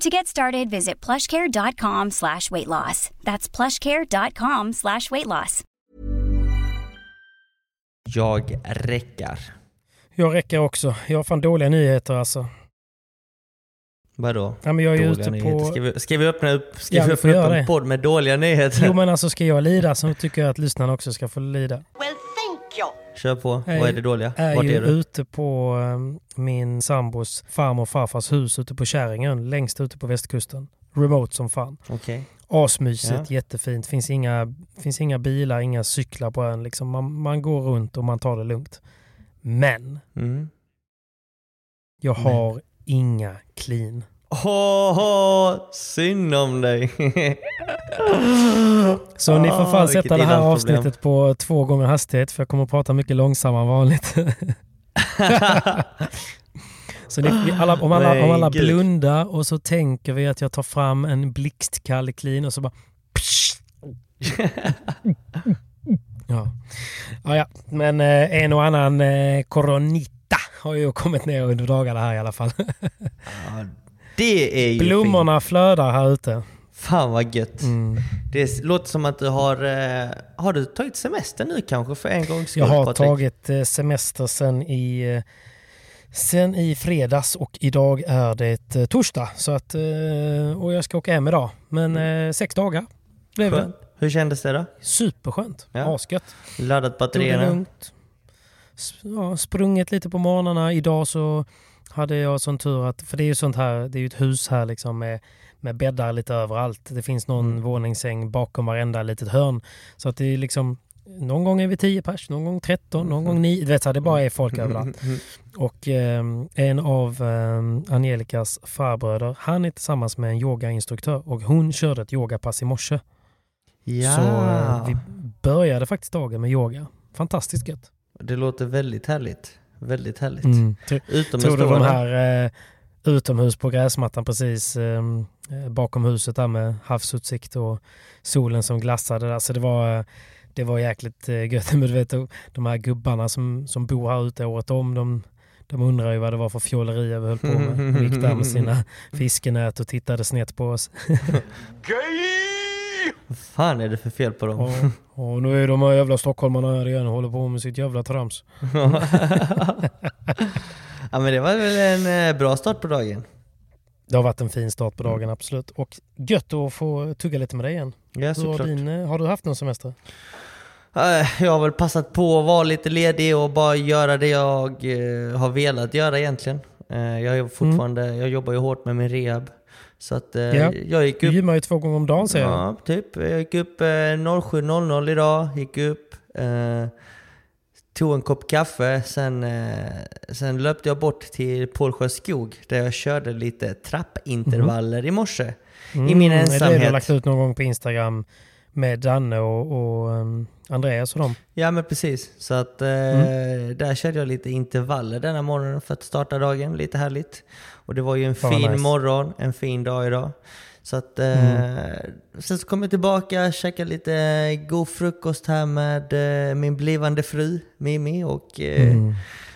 To get started, visit plushcare.com slash weight loss. That's plushcare.com slash weight loss. Jag räcker. Jag räcker också. Jag har fan dåliga nyheter alltså. Vadå? Ja, men jag är Dåliga ute nyheter. på... Ska vi, ska vi öppna upp, ska Ja, vi öppna upp en det. podd med dåliga nyheter? Jo men alltså ska jag lida så tycker jag att lyssnarna också ska få lida. Well, thank you. Kör på. Jag Vad är det dåliga? är Vart ju är du? ute på eh, min sambos farmor och farfars hus ute på Käringön, längst ute på västkusten. Remote som fan. Okej. Asmysigt, jättefint. Finns inga, finns inga bilar, inga cyklar på ön. Liksom. Man, man går runt och man tar det lugnt. Men Mm. jag Men. har inga clean. Åh, åh, synd om dig. Så ni får Ah, fan vilket sätta det här avsnittet på två gånger hastighet för jag kommer att prata mycket långsammare än vanligt. så ni, alla, om alla, om alla blundar och så tänker vi att jag tar fram en blixtkall clean och så bara... ja. Ja, ja. Men eh, en och annan eh, coronita har ju kommit ner under dagarna här i alla fall. Det är ju Blommorna fint. flödar här ute. Fan vad gött. Mm. Det låter som att du har... Eh, har du tagit semester nu kanske för en gångs skull Jag har Patrik? tagit eh, semester sen i, eh, sen i fredags och idag är det torsdag. Så att, och jag ska åka hem idag. Men eh, sex dagar blev det. Hur kändes det då? Superskönt. Ja. Asgött. Laddat batterierna? Ja, sprungit lite på morgnarna. Idag så hade jag sån tur att, för det är ju sånt här, det är ju ett hus här liksom med, med bäddar lite överallt. Det finns någon Mm. våningssäng bakom varenda litet hörn. Så att det är liksom, någon gång är vi 10 pers, någon gång 13, någon gång 9. Du vet, så här, det bara är folk överallt. Och eh, en av eh, Angelikas farbröder, han är tillsammans med en yogainstruktör och hon körde ett yogapass i morse. Ja, Så eh, vi började faktiskt dagen med yoga. Fantastiskt gött. det låter väldigt härligt. Väldigt härligt. Mm. Utomhus Tror du de här eh, utomhus på gräsmattan precis eh, eh, bakom huset där med havsutsikt och solen som glassade där. Så det var, det var jäkligt eh, gött. Men du vet de- här gubbarna som, som bor här ute året om, de, de undrar ju vad det var för fjolerier vi höll på med. De gick där med sina fiskenät och tittade snett på oss. Vad fan är det för fel på dem? Och, och nu är de här jävla stockholmarna här igen och håller på med sitt jävla trams. ja men det var väl en eh, bra start på dagen. Det har varit en fin start på dagen, absolut. Och gött att få tugga lite med dig igen. Ja Hur har, såklart. din, eh, har du haft någon semester? Eh, Jag har väl passat på att vara lite ledig och bara göra det jag har velat göra egentligen. Jag, är fortfarande, jag jobbar ju hårt med min rehab. Så att eh, Ja. jag gick Du upp... gymmar ju två gånger om dagen säger jag. Ja, typ. Jag gick upp eh, 07.00 idag, gick upp, eh, tog en kopp kaffe, sen, eh, sen löpte jag bort till Pålsjö skog där jag körde lite trappintervaller i morse. I min Mm, är det du ensamhet. lagt ut någon gång på Instagram med Danne och, och um, Andreas och dem? Ja men precis. Så att eh, Mm. där körde jag lite intervaller denna morgonen för att starta dagen. Lite härligt. Och det var ju en Fan, fin nice. morgon, en fin dag idag. Så att, mm. Sen så kom jag tillbaka, käkade lite god frukost här med eh, min blivande fru Mimi och eh, mm.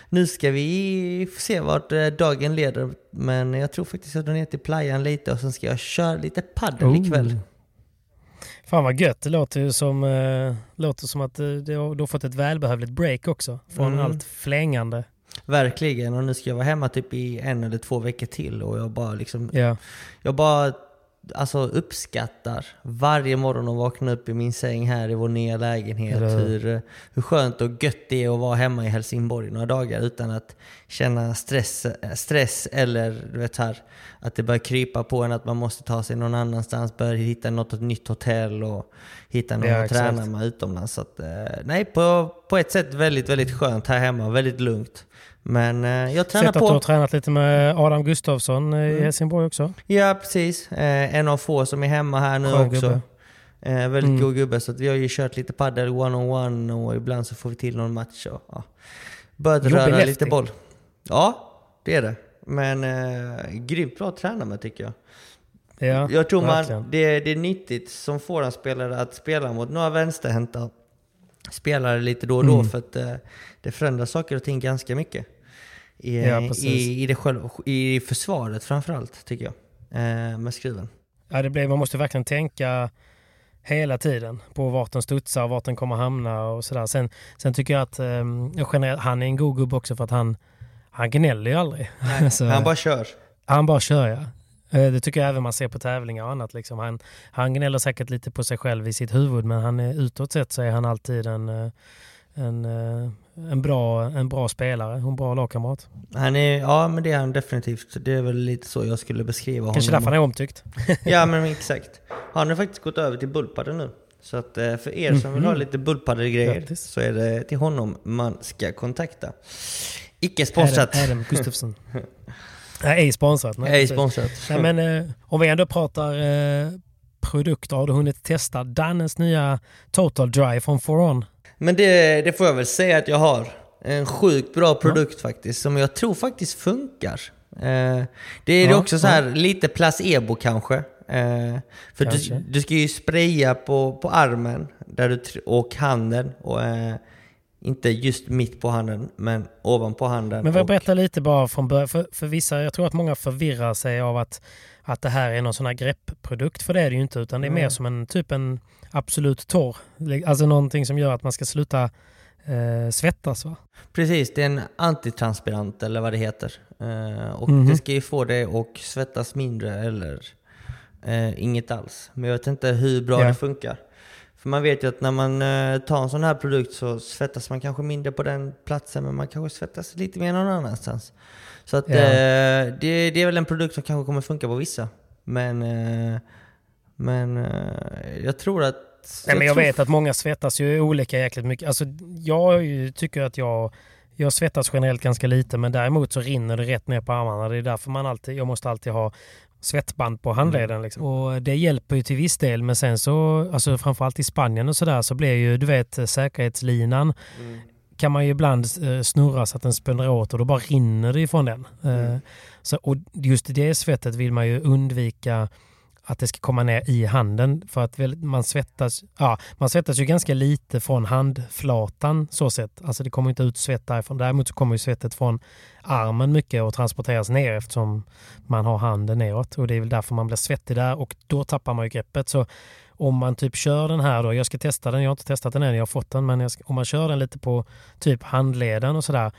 nu ska vi se vart eh, dagen leder. Men jag tror faktiskt att jag drar ner till playan lite och sen ska jag köra lite padel oh. ikväll. Fan vad gött, det låter ju som, låter som att du, du har fått ett välbehövligt break också från mm. allt flängande. Verkligen, och nu ska jag vara hemma typ i en eller två veckor till och jag bara liksom... Yeah. Jag bara alltså uppskattar varje morgon att vakna upp i min säng här i vår nya lägenhet. Hur, hur skönt och gött det är att vara hemma i Helsingborg några dagar utan att känna stress, stress eller du vet här, att det börjar krypa på en att man måste ta sig någon annanstans, börja hitta något nytt hotell och hitta någon ja, att träna med utomlands. Så att, eh, nej, på, på ett sätt väldigt, väldigt skönt här hemma, väldigt lugnt. Men eh, jag tränar Sett på. att du har tränat lite med Adam Gustafsson i mm. Helsingborg också. Ja, precis. Eh, en av få som är hemma här nu Skön också. Gubbe. Eh, väldigt mm. god gubbe. Så vi har ju kört lite padel one-on-one och ibland så får vi till någon match. Och, ja. Börjat röra lite boll. Ja, det är det. Men eh, grymt bra att träna med tycker jag. Ja, jag tror man, det, det är nyttigt som forehandspelare att spela mot några vänsterhänta spelare lite då och då mm. för att eh, det förändrar saker och ting ganska mycket. I, ja, i, i, det själv, I försvaret framförallt, tycker jag, eh, med skruven. Ja, det blir, man måste verkligen tänka hela tiden på vart den studsar, vart den kommer hamna och sådär. Sen, sen tycker jag att eh, han är en god gubbe också för att han, han gnäller ju aldrig. Nej, han bara kör. Han bara kör ja. Eh, det tycker jag även man ser på tävlingar och annat. Liksom. Han, han gnäller säkert lite på sig själv i sitt huvud men han är, utåt sett så är han alltid en, eh, en, eh, en, bra, en bra spelare och en bra lagkamrat. Han är, ja men det är han definitivt. Det är väl lite så jag skulle beskriva honom. Kanske därför han är omtyckt. ja men exakt. Han har faktiskt gått över till bullpadel nu. Så att för er som vill ha mhm. lite bullpadel-grejer så är det till honom man ska kontakta. Icke sponsrat. Adam, Adam Gustafsson. Nej, ej sponsrat. Nej, ej sponsrat. Nej, men eh, om vi ändå pratar eh, produkter, har du hunnit testa Dannes nya Total Dry från Foron? Men det, det får jag väl säga att jag har. En sjukt bra produkt ja. faktiskt, som jag tror faktiskt funkar. Eh, det är ja, också så här ja. lite placebo kanske. Eh, för du, du, ska ju spraya på, på armen där du, och handen. Och, eh, inte just mitt på handen, men ovanpå handen. Men vad och... berätta lite bara från början. För, för vissa, jag tror att många förvirrar sig av att, att det här är någon sån här greppprodukt. För det är det ju inte, utan det är mm. mer som en typ en Absolut torr. Alltså någonting som gör att man ska sluta eh, svettas va? Precis, det är en antitranspirant eller vad det heter. Eh, och mm -hmm. det ska ju få dig att svettas mindre eller eh, inget alls. Men jag vet inte hur bra ja. det funkar. För man vet ju att när man eh, tar en sån här produkt så svettas man kanske mindre på den platsen men man kanske svettas lite mer någon annanstans. Så att ja. eh, det, det, är väl en produkt som kanske kommer funka på vissa. Men, eh, men eh, jag tror att... Nej, men jag tror... vet att många svettas ju olika jäkligt mycket. Alltså, jag tycker att jag jag svettas generellt ganska lite men däremot så rinner det rätt ner på armarna. Det är därför man alltid, jag måste alltid ha svettband på handleden. Mm. Liksom. Och det hjälper ju till viss del men sen så, alltså framförallt i Spanien och sådär så blir ju, du vet, säkerhetslinan mm. kan man ju ibland eh, snurra så att den spänner åt och då bara rinner det ifrån den. Mm. Uh, så, och just det svettet vill man ju undvika att det ska komma ner i handen för att man svettas, ja, man svettas ju ganska lite från handflatan så sett. Alltså det kommer inte ut svett därifrån. Däremot så kommer ju svettet från armen mycket och transporteras ner eftersom man har handen neråt och det är väl därför man blir svettig där och då tappar man ju greppet. Så om man typ kör den här då, jag ska testa den, jag har inte testat den än, jag har fått den, men ska, om man kör den lite på typ handleden och sådär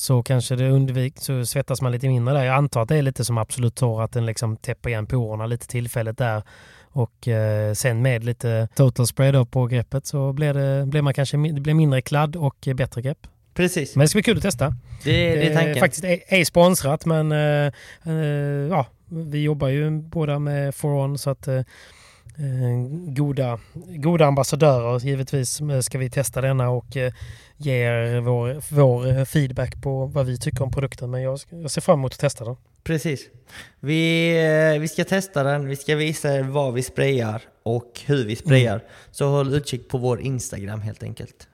så kanske det undvik, så svettas man lite mindre där. Jag antar att det är lite som Absolut Torr, att den liksom täpper igen porerna lite tillfälligt där. Och eh, sen med lite total spray då på greppet så blir det, blir man kanske det blir mindre kladd och bättre grepp. Precis. Men det ska bli kul att testa. Det, det är tanken. Faktiskt är, sponsrat men eh, eh, ja, vi jobbar ju båda med Foron så att eh, Eh, goda, goda ambassadörer. Givetvis ska vi testa denna och eh, ge er vår, vår feedback på vad vi tycker om produkten. Men jag, jag ser fram emot att testa den. Precis. Vi, eh, vi ska testa den, vi ska visa er vad vi sprayar och hur vi sprayar. Mm. Så håll utkik på vår Instagram helt enkelt.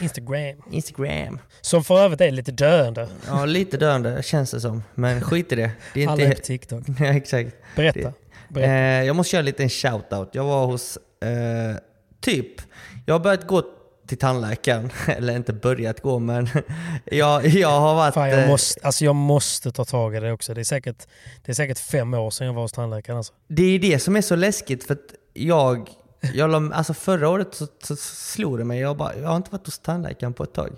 Instagram. Instagram. Som för övrigt är lite döende. Ja, lite döende känns det som. Men skit i det. det är inte... Alla är på TikTok. ja, exakt. Berätta. Berätta. Eh, jag måste göra en liten shout-out. Jag var hos, eh, typ, jag har börjat gå till tandläkaren. Eller inte börjat gå, men jag, jag har varit... Fan, jag, eh, måste, alltså jag måste ta tag i det också. Det är säkert, det är säkert fem år sedan jag var hos tandläkaren. Alltså. Det är det som är så läskigt för att jag, jag alltså förra året så, så slog det mig, jag, bara, jag har inte varit hos tandläkaren på ett tag.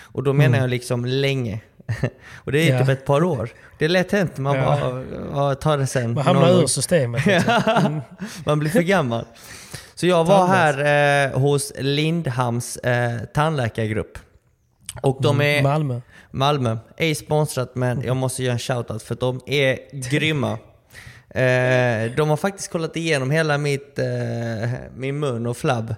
Och då menar Mm. jag liksom länge. Och det är Ja. typ ett par år. Det är lätt hänt, man Ja. bara tar det sen. Man hamnar ur systemet. Liksom. man blir för gammal. Så jag var här eh, hos Lindhams eh, tandläkargrupp. Och de är... Mm, Malmö. Malmö. Ej sponsrat men jag måste göra en shoutout för de är grymma. Eh, de har faktiskt kollat igenom hela mitt, eh, min mun och flabb.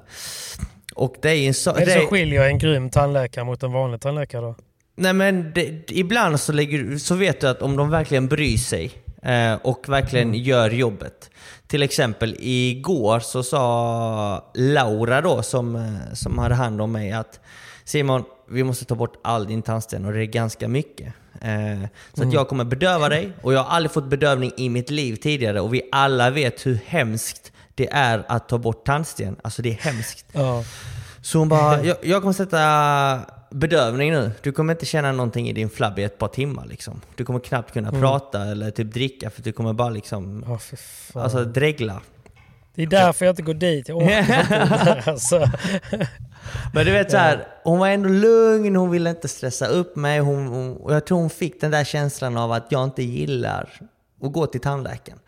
Och det är en så, det det som skiljer en grym tandläkare mot en vanlig tandläkare då? Nej men det, ibland så, lägger, så vet du att om de verkligen bryr sig eh, och verkligen gör jobbet. Till exempel igår så sa Laura då som, eh, som hade hand om mig att Simon, vi måste ta bort all din tandsten och det är ganska mycket. Eh, så att jag kommer bedöva dig och jag har aldrig fått bedövning i mitt liv tidigare och vi alla vet hur hemskt det är att ta bort tandsten. Alltså det är hemskt. Ja. Så hon bara, jag, jag kommer sätta bedövning nu. Du kommer inte känna någonting i din flabb i ett par timmar liksom. Du kommer knappt kunna prata eller typ dricka för du kommer bara liksom, fan. alltså dregla. det är därför jag inte går dit. Jag orkar inte alltså. Men du vet så här, hon var ändå lugn, hon ville inte stressa upp mig. Hon, hon, och jag tror hon fick den där känslan av att jag inte gillar att gå till tandläkaren.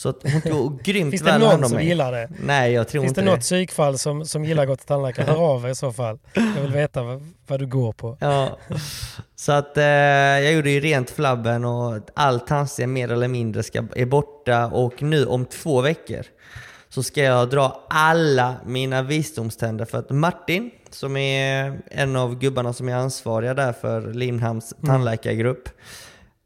Så att hon tog grymt Finns det väl hand någon om som mig. gillar det? Nej, jag tror Finns inte det något psykfall som, som gillar att gå till tandläkaren? Hör av er i så fall. Jag vill veta vad, vad du går på. Ja. Så att eh, jag gjorde ju rent flabben och all tandsten mer eller mindre ska, är borta och nu om två veckor så ska jag dra alla mina visdomständer för att Martin, som är en av gubbarna som är ansvariga där för Limhamns tandläkargrupp,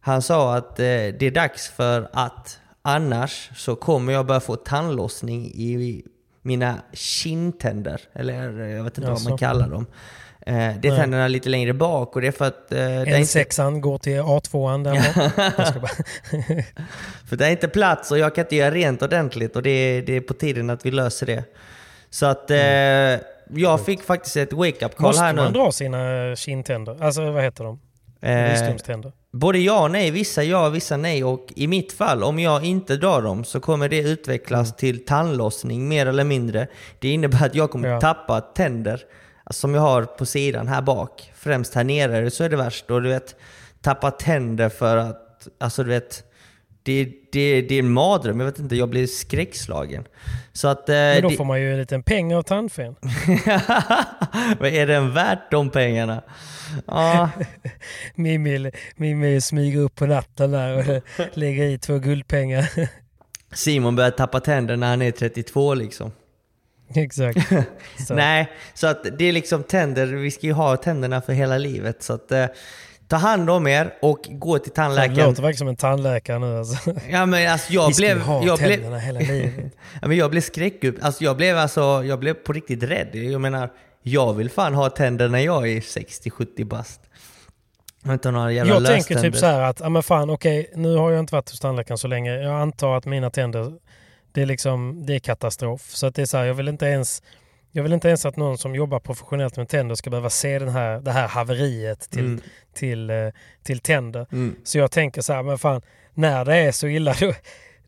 han sa att eh, det är dags för att annars så kommer jag börja få tandlossning i mina kindtänder. Eller eh, jag vet inte vad man kallar dem. Eh, det är Nej. tänderna lite längre bak och det är för att... Eh, det är En inte, sexan går till A2an där bara... för det är inte plats och jag kan inte göra rent ordentligt och det är, det är på tiden att vi löser det. Så att eh, jag fick faktiskt ett wake-up call Måste här man nu. dra sina kindtänder? Alltså vad heter de? Eh, Visdomständer? Både ja och nej. Vissa ja, vissa nej. Och i mitt fall, om jag inte drar dem så kommer det utvecklas Mm. till tandlossning mer eller mindre. Det innebär att jag kommer Ja. tappa tänder alltså, som jag har på sidan här bak. Främst här nere så är det värst. Och du vet, tappa tänder för att, alltså du vet, det, det, det är en mardröm. Jag vet inte, jag blir skräckslagen. Så att... Eh, Men då det- får man ju en liten peng av tandfen. Vad är den värt de pengarna? Ja, Mimmi, Mimmi smyger upp på natten där och lägger i två guldpengar. Simon börjar tappa tänder när han är 32 liksom. Exakt. Så. Nej, så att det är liksom tänder, vi ska ju ha tänderna för hela livet. Så att eh, ta hand om er och gå till Det tandläkaren. låter verkligen som en tandläkare nu alltså. Ja men alltså jag ju blev... ha Jag blev, hela livet. ja, men jag blev skräckupp. Alltså jag blev alltså, jag blev på riktigt rädd. Jag menar, jag vill fan ha tänder när jag är 60-70 bast. Jag Jag tänker typ så här att, ja men fan okej, nu har jag inte varit hos tandläkaren så länge. Jag antar att mina tänder, det är liksom, det är katastrof. Så att det är så här, jag vill inte ens, jag vill inte ens att någon som jobbar professionellt med tänder ska behöva se den här, det här haveriet till, Mm. till, eh, till tänder. Mm. Så jag tänker så här, men fan, när det är så illa då,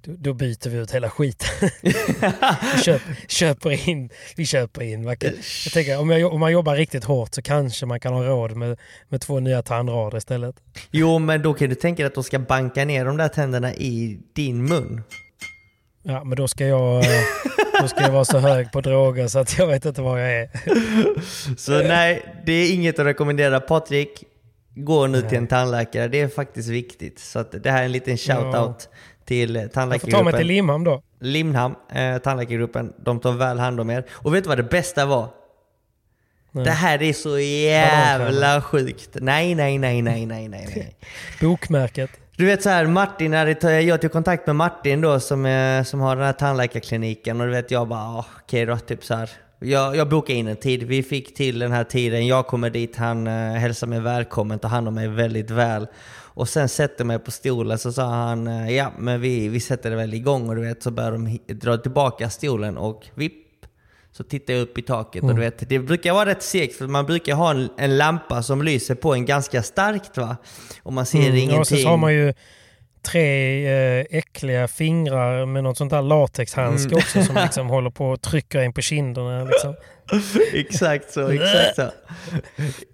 då, byter vi ut hela skiten. köp, köper in, vi köper in. Man kan, jag tänker, om, jag, om man jobbar riktigt hårt så kanske man kan ha råd med, med två nya tandrader istället. Jo, men då kan du tänka dig att de ska banka ner de där tänderna i din mun. Ja, men då ska jag, då ska jag vara så hög på droger så att jag vet inte var jag är. Så nej, det är inget att rekommendera. Patrik, gå nu till en tandläkare. Det är faktiskt viktigt. Så att det här är en liten shout-out till eh, Jag får ta mig till tandläkargruppen. Limhamn då. Limhamn, eh, tandläkargruppen. De tar väl hand om er. Och vet du vad det bästa var? Nej. Det här är så jävla sjukt. Nej, nej, nej, nej, nej, nej, nej. Bokmärket. Du vet så här, Martin, när jag tog kontakt med Martin då som, som har den här tandläkarkliniken och du vet jag bara, okej okej då, typ så här. Jag, jag bokade in en tid, vi fick till den här tiden, jag kommer dit, han eh, hälsar mig välkommen, tar hand om mig väldigt väl. Och sen sätter mig på stolen så sa han eh, ja men vi, vi sätter det väl igång och du vet så börjar de dra tillbaka stolen och vipp så tittar jag upp i taket och du vet det brukar vara rätt segt för man brukar ha en, en lampa som lyser på en ganska starkt va. Och man ser ingenting. Mm, Och så har man ju tre eh, äckliga fingrar med något sånt där latexhandske Mm. också som liksom håller på och trycker en på kinderna. Liksom. exakt så, exakt så.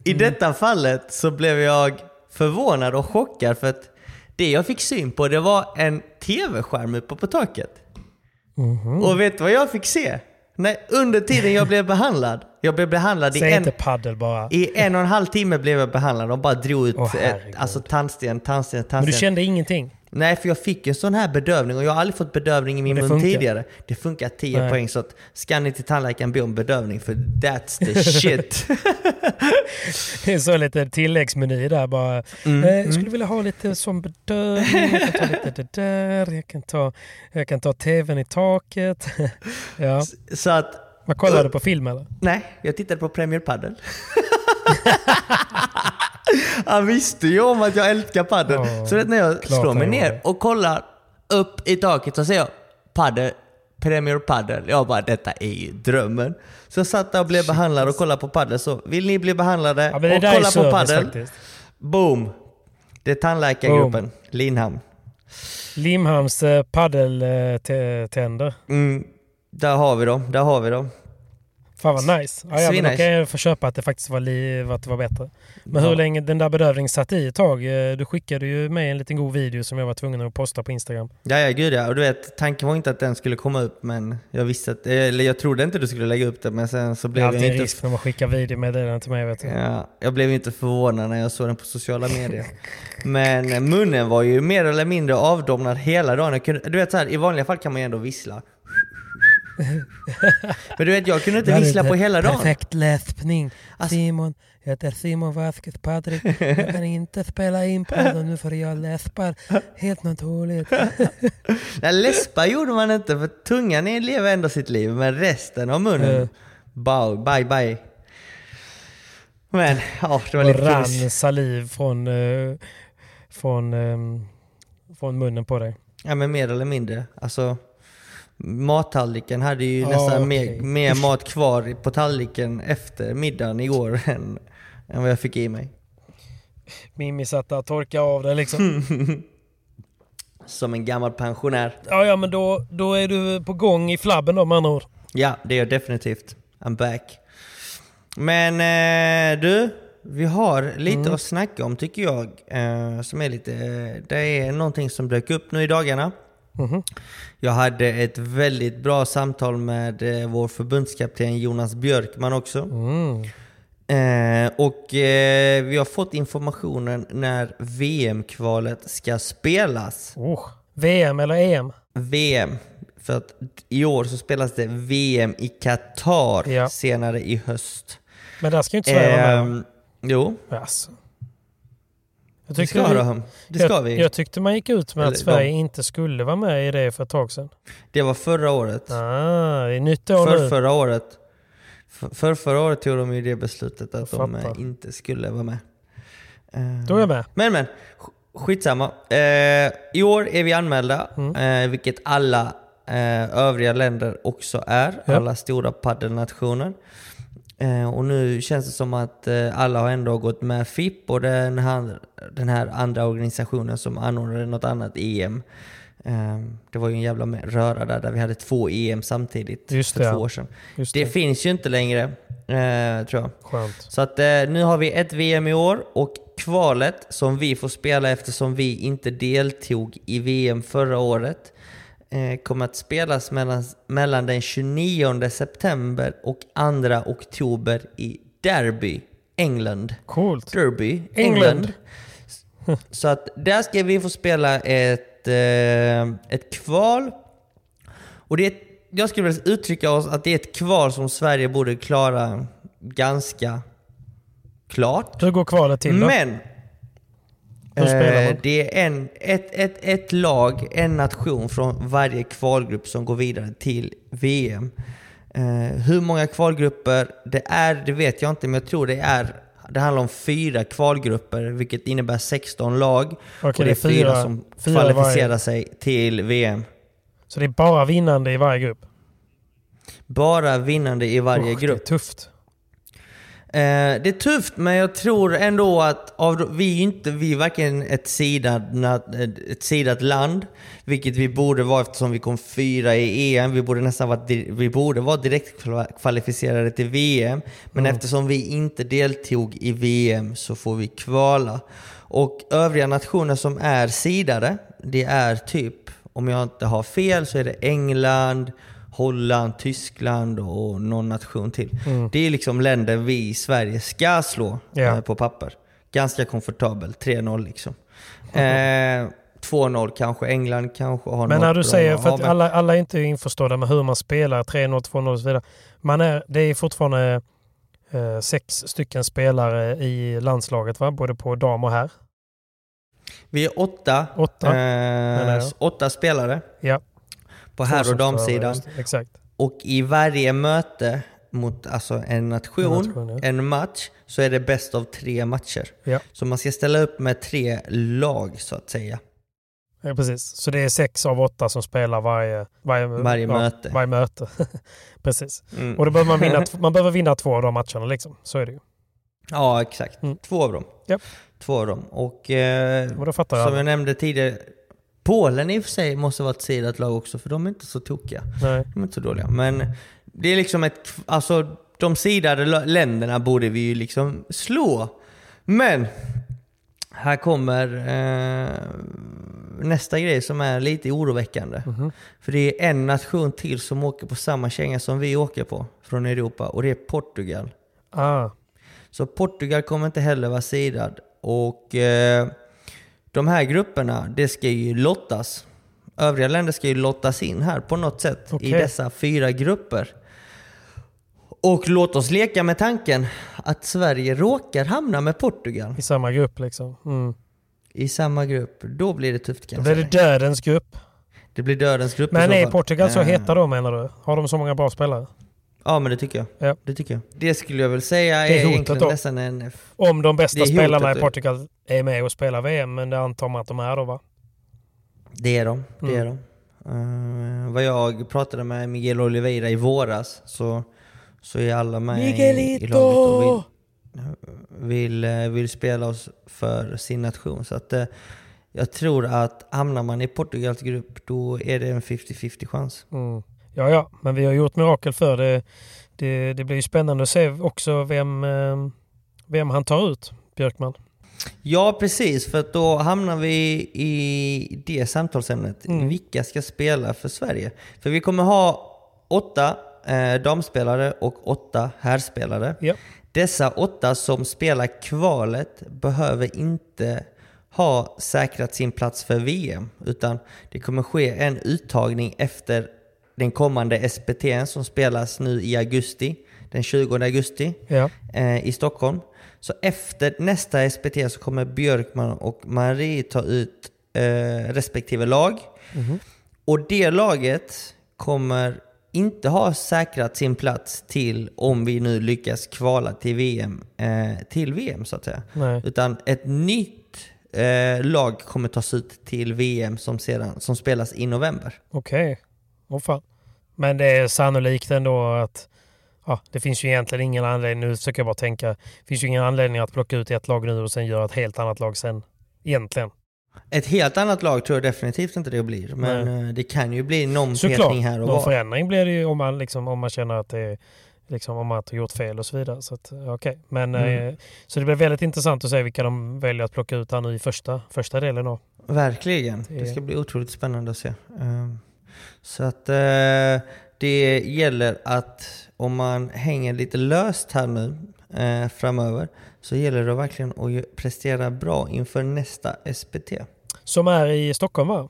I detta fallet så blev jag förvånad och chockad för att det jag fick syn på det var en tv-skärm uppe på taket. Mhm. Och vet du vad jag fick se? Nej, under tiden jag blev behandlad. Jag blev behandlad i Säg en, inte paddel bara. i en och en halv timme blev jag behandlad. De bara drog ut Åh, eh, herregud. alltså tandsten, tandsten, Men tandsten. du kände ingenting? Nej, för jag fick en sån här bedövning och jag har aldrig fått bedövning i min mun funkar. tidigare. Det funkar 10 Nej. poäng så att ska ni till tandläkaren be om bedövning för that's the shit. Det är så lite tilläggsmeny där bara. Mm, Eh, jag skulle vilja ha lite som bedövning. Jag kan ta lite det där. Jag kan ta, jag kan ta tvn i taket. ja. så att, Vad kollade på film eller? nej, jag tittade på Premier Padel. Han visste ju om att jag älskar padel. Ja, så när jag slår mig ner och kollar upp i taket så ser jag padel, Premier Padel. Jag bara, detta är ju drömmen. Så jag satt där och blev behandlad och kollade på padel. Så vill ni bli behandlade Ja, och kolla på padel? Boom! Det är tandläkargruppen, Linhamn. Limhamns eh, paddeltänder. Mm, där har vi dem, där har vi dem. Fan vad nice. Ja, ja, men då kan jag få köpa att det faktiskt var, li- att det var bättre. Men Ja. hur länge den där bedövningen satt i ett tag? eh, Du skickade ju mig en liten god video som jag var tvungen att posta på Instagram. Ja, ja, gud ja. Och du vet, tanken var inte att den skulle komma upp, men jag visste att, eller jag trodde inte du skulle lägga upp det, men sen så Det är blev jag alltid en inte... risk när man skickar videomeddelanden till mig. Vet du. Ja, jag blev inte förvånad när jag såg den på sociala medier. Men eh, munnen var ju mer eller mindre avdomnad hela dagen. Kunde, du vet så här, i vanliga fall kan man ju ändå vissla. Men du vet, jag kunde inte vissla på hela dagen. Perfekt läspning. Alltså- Simon, jag heter Simon Vasquez Patrik. Jag kan inte spela in podden nu för jag läspar helt naturligt. Nej, läspa gjorde man inte för tungan lever ändå sitt liv, men resten av munnen, Eh. bow, bye bye. Men, ja, det var Och lite rann kul. saliv från, eh, från, ehm, från munnen på dig. Ja men mer eller mindre. Alltså, mattallriken hade ju Ja, nästan okej. mer, mer mat kvar på tallriken efter middagen igår än, än vad jag fick i mig. Mimmi satt där och torkade av det liksom. Som en gammal pensionär. Ja, ja, men då, då är du på gång i flabben då med andra ord. Ja, det är jag definitivt. I'm back. Men eh, du, vi har lite Mm. att snacka om tycker jag. Eh, som är lite, eh, det är någonting som dök upp nu i dagarna. Mhm. Jag hade ett väldigt bra samtal med eh, vår förbundskapten Jonas Björkman också. Mm. Eh, och eh, vi har fått informationen när VM-kvalet ska spelas. Oh. VM eller EM? VM. För att i år så spelas det VM i Qatar Ja. senare i höst. Men där ska ju inte Sverige vara med. Ehm, jo, Alltså. Jag det tyckte, ska, vi, de. det ska jag, vi. jag tyckte man gick ut med Eller att Sverige de. inte skulle vara med i det för ett tag sedan. Det var förra året. Ah, det är nytt år För nu. förra året. För, för förra året tog de ju det beslutet att de eh, inte skulle vara med. Ehm, Då är jag med. Men men, sk- skitsamma. Eh, I år är vi anmälda, Mm. eh, vilket alla eh, övriga länder också är. Ja. Alla stora paddelnationer. Eh, och nu känns det som att eh, alla har ändå gått med FIP och den här, den här andra organisationen som anordnade något annat EM. Eh, det var ju en jävla röra där, där vi hade två EM samtidigt Just för det, två år sedan. Det det. finns ju inte längre, tror jag. Skönt. Så att nu har vi ett VM i år och kvalet som vi får spela eftersom vi inte deltog i VM förra året kommer att spelas mellan, mellan den 29 september och 2 oktober i Derby, England. Coolt. Derby, England. England. Så att där ska vi få spela ett, eh, ett kval. Och det är, jag skulle vilja uttrycka oss att det är ett kval som Sverige borde klara ganska klart. Hur går kvalet till då? Men Hur spelar eh, man? det är en, ett, ett, ett lag, en nation från varje kvalgrupp som går vidare till VM. Eh, hur många kvalgrupper det är, det vet jag inte, men jag tror det är Det handlar om fyra kvalgrupper, vilket innebär 16 lag. Okej, och det är fyra, som fyra kvalificerar varje. sig till VM. Så det är bara vinnande i varje grupp? Bara vinnande i varje Usch, grupp. Det är tufft. Eh, det är tufft, men jag tror ändå att av, vi är inte vi är varken ett sidat, ett sidat land, vilket vi borde vara eftersom vi kom fyra i EM. Vi borde nästan vara, vi borde vara direkt kvalificerade till VM. Men eftersom vi inte deltog i VM så får vi kvala. Och övriga nationer som är sidade, det är typ, om jag inte har fel, så är det England, Holland, Tyskland och någon nation till. Det är liksom länder vi i Sverige ska slå eh, på papper. Ganska komfortabelt, 3-0 liksom. Eh, 2-0 kanske, England kanske har Men när du säger, att för att alla, alla är inte införstådda med hur man spelar, 3-0, 2-0 och så vidare. Man är, det är fortfarande eh, sex stycken spelare i landslaget, va? både på dam och herr. Vi är åtta, Åtta, eh, åtta spelare Ja. På herr och damsidan. Exakt. Och i varje möte mot alltså en nation, En nation, ja. en match, så är det bäst av tre matcher. Ja. Så man ska ställa upp med tre lag så att säga. Ja, precis. Så det är sex av åtta som spelar varje, varje, Varje möte. Varje möte. precis. Mm. Och då behöver man, vinna, man behöver vinna två av de matcherna. Liksom. Så är det ju. Ja, exakt. Mm. Två av dem. Japp. Två av dem. Och eh, Och som jag nämnde tidigare, Polen i och för sig måste vara ett sidat lag också, för de är inte så tokiga. Nej. De är inte så dåliga. Men det är liksom ett... Alltså, de sidade länderna borde vi ju liksom slå. Men här kommer eh, nästa grej som är lite oroväckande. Mhm. För det är en nation till som åker på samma känga som vi åker på från Europa och det är Portugal. Ah, Så Portugal kommer inte heller vara sidad. Och eh, de här grupperna, det ska ju lottas. Övriga länder ska ju lottas in här på något sätt i Okej. dessa fyra grupper. Och låt oss leka med tanken att Sverige råkar hamna med Portugal I samma grupp liksom. Mm. i samma grupp. Då blir det tufft kan Då blir det dödens grupp. Det blir dödens grupp i Men är. Portugal så Eh, heta då menar du? Har de så många bra spelare? Ja men det tycker jag. Ja. Det tycker jag. Det skulle jag väl säga är, Det är hotet egentligen nästan en... Om de bästa är spelarna i. Portugal är med och spelar VM, men det antar man att de är då va? Det är de. Det Mm. är de. Eh, vad jag pratade med Miguel Oliveira i våras så, så är alla med i, i laget och vill, vill, eh, vill spela oss för sin nation. Så att, eh, jag tror att hamnar man i Portugals grupp då är det en 50-50 chans. Mm. Ja, ja, men vi har gjort mirakel för det. Det, det blir ju spännande att se också vem, eh, vem han tar ut, Björkman. Ja precis, för då hamnar vi i det samtalsämnet. Mm. Vilka ska spela för Sverige? För vi kommer ha åtta eh, damspelare och åtta herrspelare. Ja. Dessa åtta som spelar kvalet behöver inte ha säkrat sin plats för VM, utan det kommer ske en uttagning efter den kommande SPT som spelas nu i augusti, den 20 augusti Ja. eh, i Stockholm. Så efter nästa SPT så kommer Björkman och Marie ta ut eh, respektive lag. Och det laget kommer inte ha säkrat sin plats till om vi nu lyckas kvala till VM, eh, till VM så att säga. Nej. Utan ett nytt eh, lag kommer tas ut till VM som, sedan, som spelas i november. Okej. Åh fan. Men det är sannolikt ändå att ja, det finns ju egentligen ingen anledning, nu försöker jag bara tänka, det finns ju ingen anledning att plocka ut ett lag nu och sen göra ett helt annat lag sen. Egentligen. Ett helt annat lag tror jag definitivt inte det blir. Men eh, det kan ju bli någon Såklart, petning här och någon var. förändring blir det ju om man, liksom, om man känner att det är liksom, om man har gjort fel och så vidare. Så, att, okej. Men, Mm. eh, så det blir väldigt intressant att se vilka de väljer att plocka ut här nu i första, första delen av. Verkligen. Det- ska bli otroligt spännande att se. Ehm, Så att eh, det gäller att om man hänger lite löst här nu eh, framöver så gäller det verkligen att prestera bra inför nästa SPT. Som är i Stockholm va?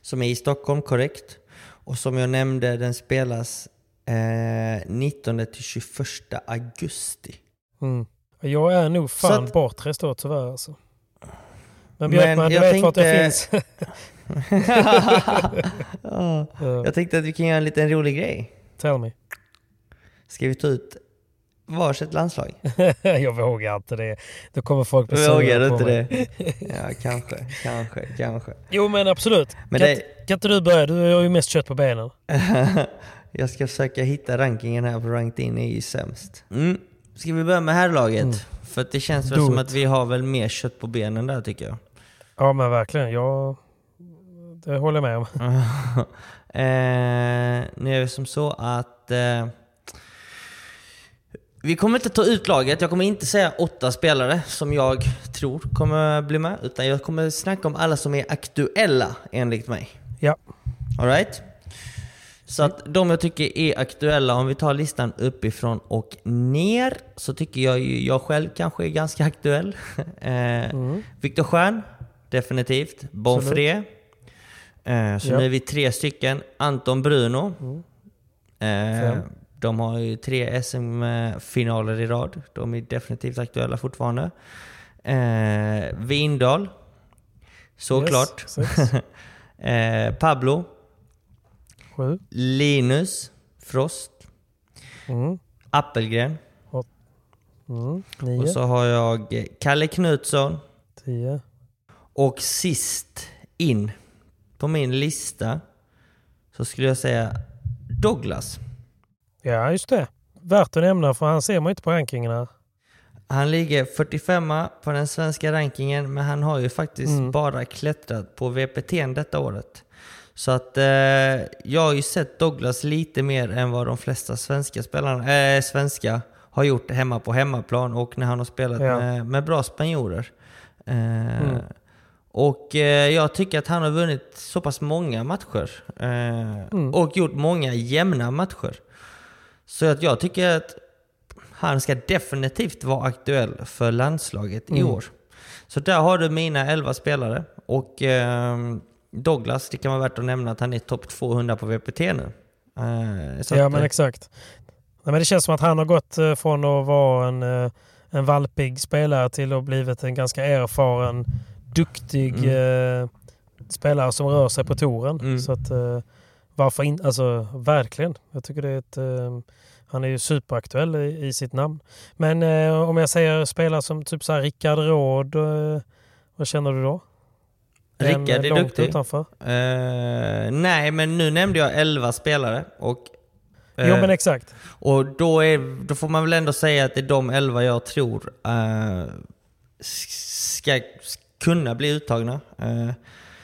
Som är i Stockholm, korrekt. Och som jag nämnde, den spelas eh, 19 till 21 augusti. Mm. Jag är nog Så fan att- bortrest då tyvärr alltså. Men Men Björkman, du jag vet vart jag tänkte- finns. Ja, Ja, jag tänkte att vi kan göra en liten rolig grej. Tell me. Ska vi ta ut varsitt landslag? jag vågar inte det. Då kommer folk bli Vågar du på inte mig. det? Ja, kanske, kanske, kanske. Jo men absolut. Men kan, det- kan inte du börja? Du har ju mest kött på benen. Jag ska försöka hitta rankingen här, för ranked in är ju sämst. Mm. Ska vi börja med herrlaget? Mm. För att det känns väl Do som it. att vi har väl mer kött på benen där tycker jag. Ja men verkligen. Jag, det håller jag med om. eh, nu är det som så att eh, vi kommer inte ta ut laget. Jag kommer inte säga åtta spelare som jag tror kommer bli med. Utan jag kommer snacka om alla som är aktuella enligt mig. Ja. Alright? Så att de jag tycker är aktuella, om vi tar listan uppifrån och ner, så tycker jag ju jag själv kanske är ganska aktuell. eh, Mm. Viktor Stjern, definitivt. Bonfré. Eh, så Ja. nu är vi tre stycken. Anton Bruno. Eh, Fem. de har ju tre SM-finaler i rad. De är definitivt aktuella fortfarande. Eh, Vindal. Såklart. Yes, eh, Pablo. sju, Linus Frost. mm, Appelgren. mm, Och så har jag eh, Kalle Knutsson. tio. Och sist in på min lista så skulle jag säga Douglas. Ja just det. Värt att nämna för han ser man inte på rankingen här. Han ligger 45 på den svenska rankingen men han har ju faktiskt Mm. bara klättrat på VPT detta året. Så att eh, jag har ju sett Douglas lite mer än vad de flesta svenska spelarna, eh, svenska har gjort hemma på hemmaplan och när han har spelat Ja. med, med bra spanjorer. Eh, Mm. Och eh, jag tycker att han har vunnit så pass många matcher. Eh, Mm. Och gjort många jämna matcher. Så att jag tycker att han ska definitivt vara aktuell för landslaget i Mm. år. Så där har du mina 11 spelare. Och ehm, Douglas, det kan vara värt att nämna att han är topp 200 på VPT nu. Eh, Ja men eh, exakt. Nej, men det känns som att han har gått eh, från att vara en, eh, en valpig spelare till att blivit en ganska erfaren, duktig eh, spelare som rör sig på touren. Mm. Så att eh, varför inte? Alltså verkligen. Jag tycker det är ett... Eh, han är ju superaktuell i, i sitt namn. Men eh, om jag säger spelare som typ så här Rickard Råd, eh, vad känner du då? Rickard är eh, duktig. utanför. nej, men nu nämnde jag 11 spelare. Och, Jo men exakt. Och då, är, då får man väl ändå säga att det är de elva jag tror eh, ska kunna bli uttagna. Eh,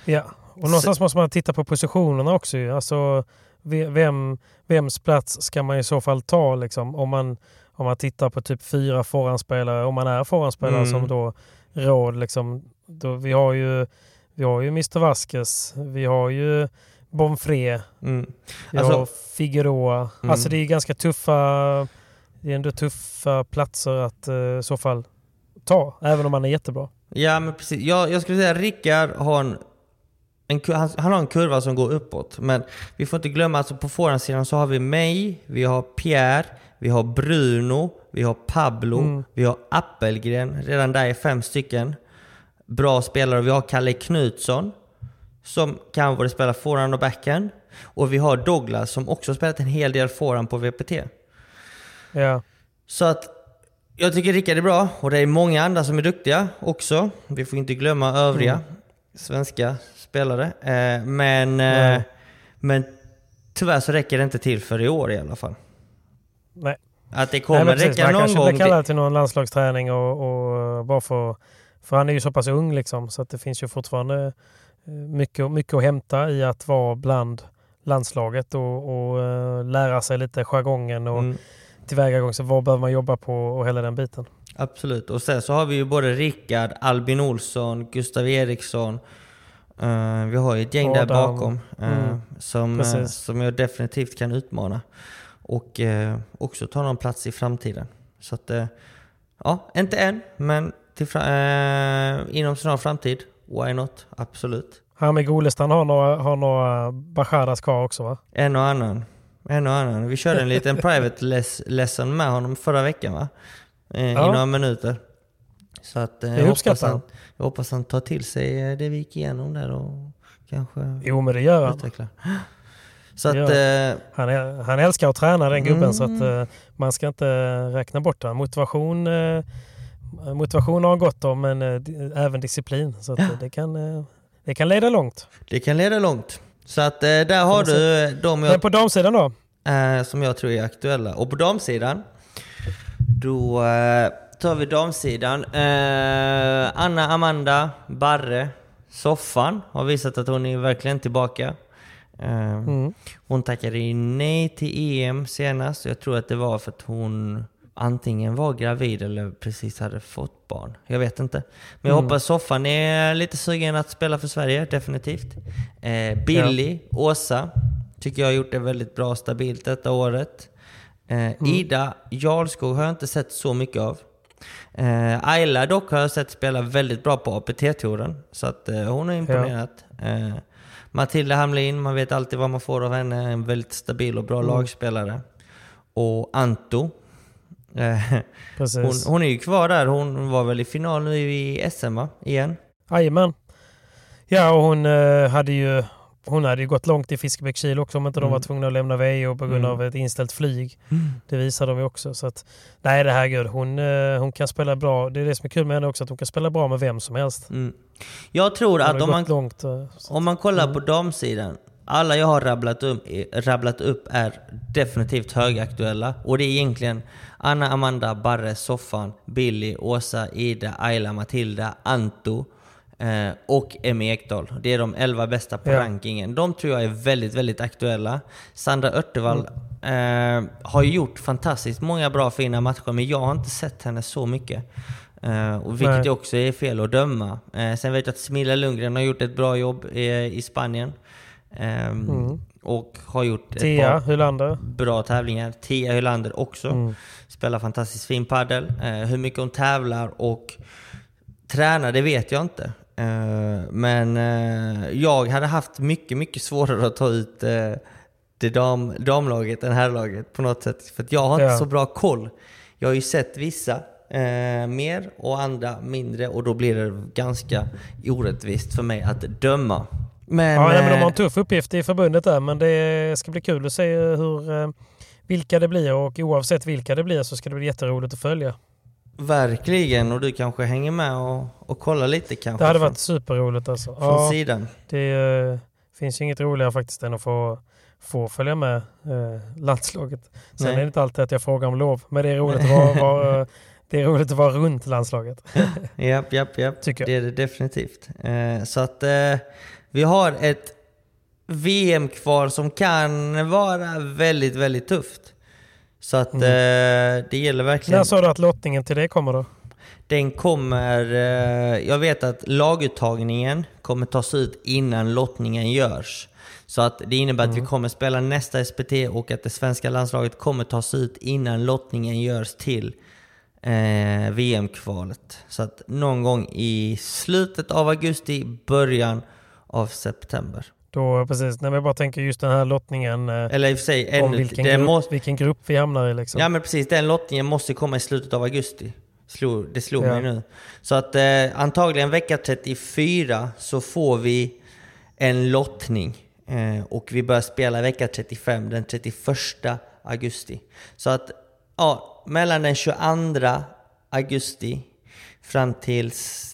Ja, och någonstans måste man titta på positionerna också. Alltså, ve- vem, vems plats ska man i så fall ta? Liksom? Om, man, om man tittar på typ fyra förhandsspelare, om man är förhandsspelare Mm. som då råd. Liksom, då, vi, har ju, vi har ju Mr Vasquez, vi har ju Bonfré, mm. vi Alltså- har Figueroa. Mm. Alltså det är ganska tuffa, det är ändå tuffa platser att eh, i så fall ta, även om man är jättebra. Ja, men precis. Jag, jag skulle säga att Rickard har en, en, han, han har en kurva som går uppåt. Men vi får inte glömma, alltså på forehandsidan så har vi mig, vi har Pierre, vi har Bruno, vi har Pablo, Mm. vi har Appelgren. Redan där är fem stycken bra spelare. Vi har Kalle Knutsson som kan både spela forehand och backhand. Och vi har Douglas som också spelat en hel del forehand på VPT. Ja. Så att jag tycker Rickard är bra och det är många andra som är duktiga också. Vi får inte glömma övriga Mm. svenska spelare. Eh, men, Nej. men tyvärr så räcker det inte till för i år i alla fall. Nej. Att det Nej, kommer precis, räcka man någon kanske gång. blir kallad till någon landslagsträning och, och bara för, för han är ju så pass ung liksom så att det finns ju fortfarande eh, mycket, mycket att hämta i att vara bland landslaget och, och lära sig lite jargongen och Mm, tillvägagångssätt. Vad behöver man jobba på och hela den biten. absolut. Och sen så har vi ju både Rickard, Albin Olsson, Gustav Eriksson. Eh, vi har ju ett gäng där Adam. bakom eh, Mm, som, precis. som jag definitivt kan utmana. Och också ta någon plats i framtiden. Så att, ja, inte än, men till inom snar framtid. Why not? Absolut. Hami Golestan har några, har några Basharas kvar också va? En och annan. En och annan. Vi körde en liten private less- lesson med honom förra veckan va? Eh, I Ja. några minuter. Så att, eh, jag, hoppas han, jag hoppas han tar till sig eh, det vi gick igenom där och kanske Jo men det gör han. utvecklar. Så att, eh, Han, är, han älskar att träna den gubben så att Mm. eh, man ska inte räkna bort det. Motivation, eh, motivation har han gott om men eh, även disciplin. Så att, eh, det, kan, eh, det kan leda långt. det kan leda långt. Så att eh, där har du eh, de Men jag, på damsidan då? eh, som jag tror är aktuella. Och på damsidan, då eh, tar vi damsidan. Eh, Anna Amanda Barre, Soffan, har visat att hon är verkligen tillbaka. Eh, Mm. Hon tackade nej till EM senast. Jag tror att det var för att hon antingen var gravid eller precis hade fått barn. Jag vet inte. Men jag Mm. hoppas soffan är lite sugen att spela för Sverige, definitivt. Eh, Billy, Åsa, tycker jag har gjort det väldigt bra stabilt detta året. Eh, Ida Jarlskog har jag inte sett så mycket av. Eh, Ayla dock har jag sett spela väldigt bra på APT-touren. Så att eh, hon har imponerat. Eh, Matilda Hamlin, man vet alltid vad man får av henne. En väldigt stabil och bra lagspelare. Och Anto. Eh, Precis. hon, hon är ju kvar där. Hon var väl i final nu i SM va? Igen. Jajamän. Ja, och hon eh, hade ju hon hade ju gått långt i Fiskebäckskil också om inte de var Mm. tvungna att lämna VO på grund Mm. av ett inställt flyg. Det visar de ju också. Så att, nej, det här är gud. Hon, eh, hon kan spela bra. Det är det som är kul med henne också, att hon kan spela bra med vem som helst. Mm. Jag tror Hon att om man, långt. så- om man kollar Mm. på damsidan. Alla jag har rabblat upp, rabblat upp är definitivt högaktuella. Och det är egentligen Anna, Amanda, Barre, Soffan, Billy, Åsa, Ida, Ayla, Matilda, Anto eh, och Emmy Ekdahl. Det är de 11 bästa på Ja. rankingen. De tror jag är väldigt, väldigt aktuella. Sandra Örtevall eh, har gjort fantastiskt många bra fina matcher, men jag har inte sett henne så mycket. Eh, och vilket Nej. också är fel att döma. Eh, sen vet jag att Smilla Lundgren har gjort ett bra jobb i, i Spanien. Ehm, Mm. Och har gjort ett Tia par Hylander. bra tävlingar. Tia Hylander också. Mm. Spelar fantastiskt fin padel. Eh, hur mycket hon tävlar och tränar, det vet jag inte. Eh, men eh, jag hade haft mycket, mycket svårare att ta ut eh, det dam, damlaget än herrlaget på något sätt. För att jag har inte Ja. så bra koll. Jag har ju sett vissa eh, mer och andra mindre och då blir det ganska orättvist för mig att döma. Men, Ja, nej, men de har eh, en tuff uppgift i förbundet där, men det ska bli kul att se hur, eh, vilka det blir och oavsett vilka det blir så ska det bli jätteroligt att följa. Verkligen, och du kanske hänger med och, och kollar lite kanske Det hade varit superroligt alltså. från Ja, sidan. det eh, finns ju inget roligare faktiskt än att få, få följa med eh, landslaget. Sen Nej. är det inte alltid att jag frågar om lov, men det är roligt att vara, vara, eh, det är roligt att vara runt landslaget. Japp, japp, japp. Tycker jag. Det är det definitivt. Eh, så att eh, vi har ett VM kvar som kan vara väldigt, väldigt tufft. Så att Mm. eh, det gäller verkligen. När sa du att lottningen till det kommer då? Den kommer... Eh, jag vet att laguttagningen kommer tas ut innan lottningen görs. Så att det innebär att vi kommer spela nästa SPT och att det svenska landslaget kommer tas ut innan lottningen görs till eh, VM-kvalet. Så att någon gång i slutet av augusti, början av september. Då precis, när vi bara tänker just den här lottningen eh, Eller i och för sig, om ännu, vilken grupp, måste, vilken grupp vi hamnar i liksom. Ja men precis, den lottningen måste komma i slutet av augusti. Slog, det slog Ja. mig nu. Så att eh, antagligen vecka 34 så får vi en lottning. Eh, och vi börjar spela vecka 35 den 31 augusti. Så att ja, mellan den 22 augusti fram till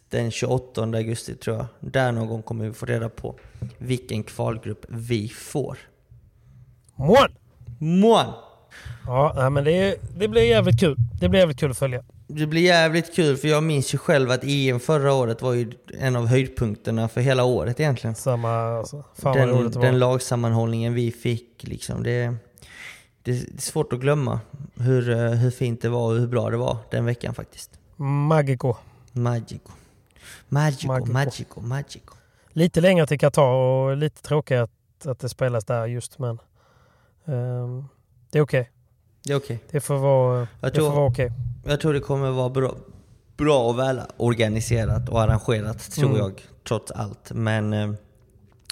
den 28 augusti tror jag. Där någon gång kommer vi få reda på vilken kvalgrupp vi får. Mål! Mån! Ja, men det, det blir jävligt kul. Det blir jävligt kul att följa. Det blir jävligt kul för jag minns ju själv att EM förra året var ju en av höjdpunkterna för hela året egentligen. Samma, alltså. Fan vad Den, roligt det var. den lagsammanhållningen vi fick liksom. Det, det är svårt att glömma hur, eh, hur fint det var och hur bra det var den veckan faktiskt. Magico. Magico. Magico, Magico. magico, magico. Lite längre till Qatar och lite tråkigt att, att det spelas där just men ehm, det är okej. Det är okej. Det får vara, Jag det får tror- vara okej. Jag tror det kommer vara bra, bra och väl organiserat och arrangerat tror Mm. jag trots allt. Men eh,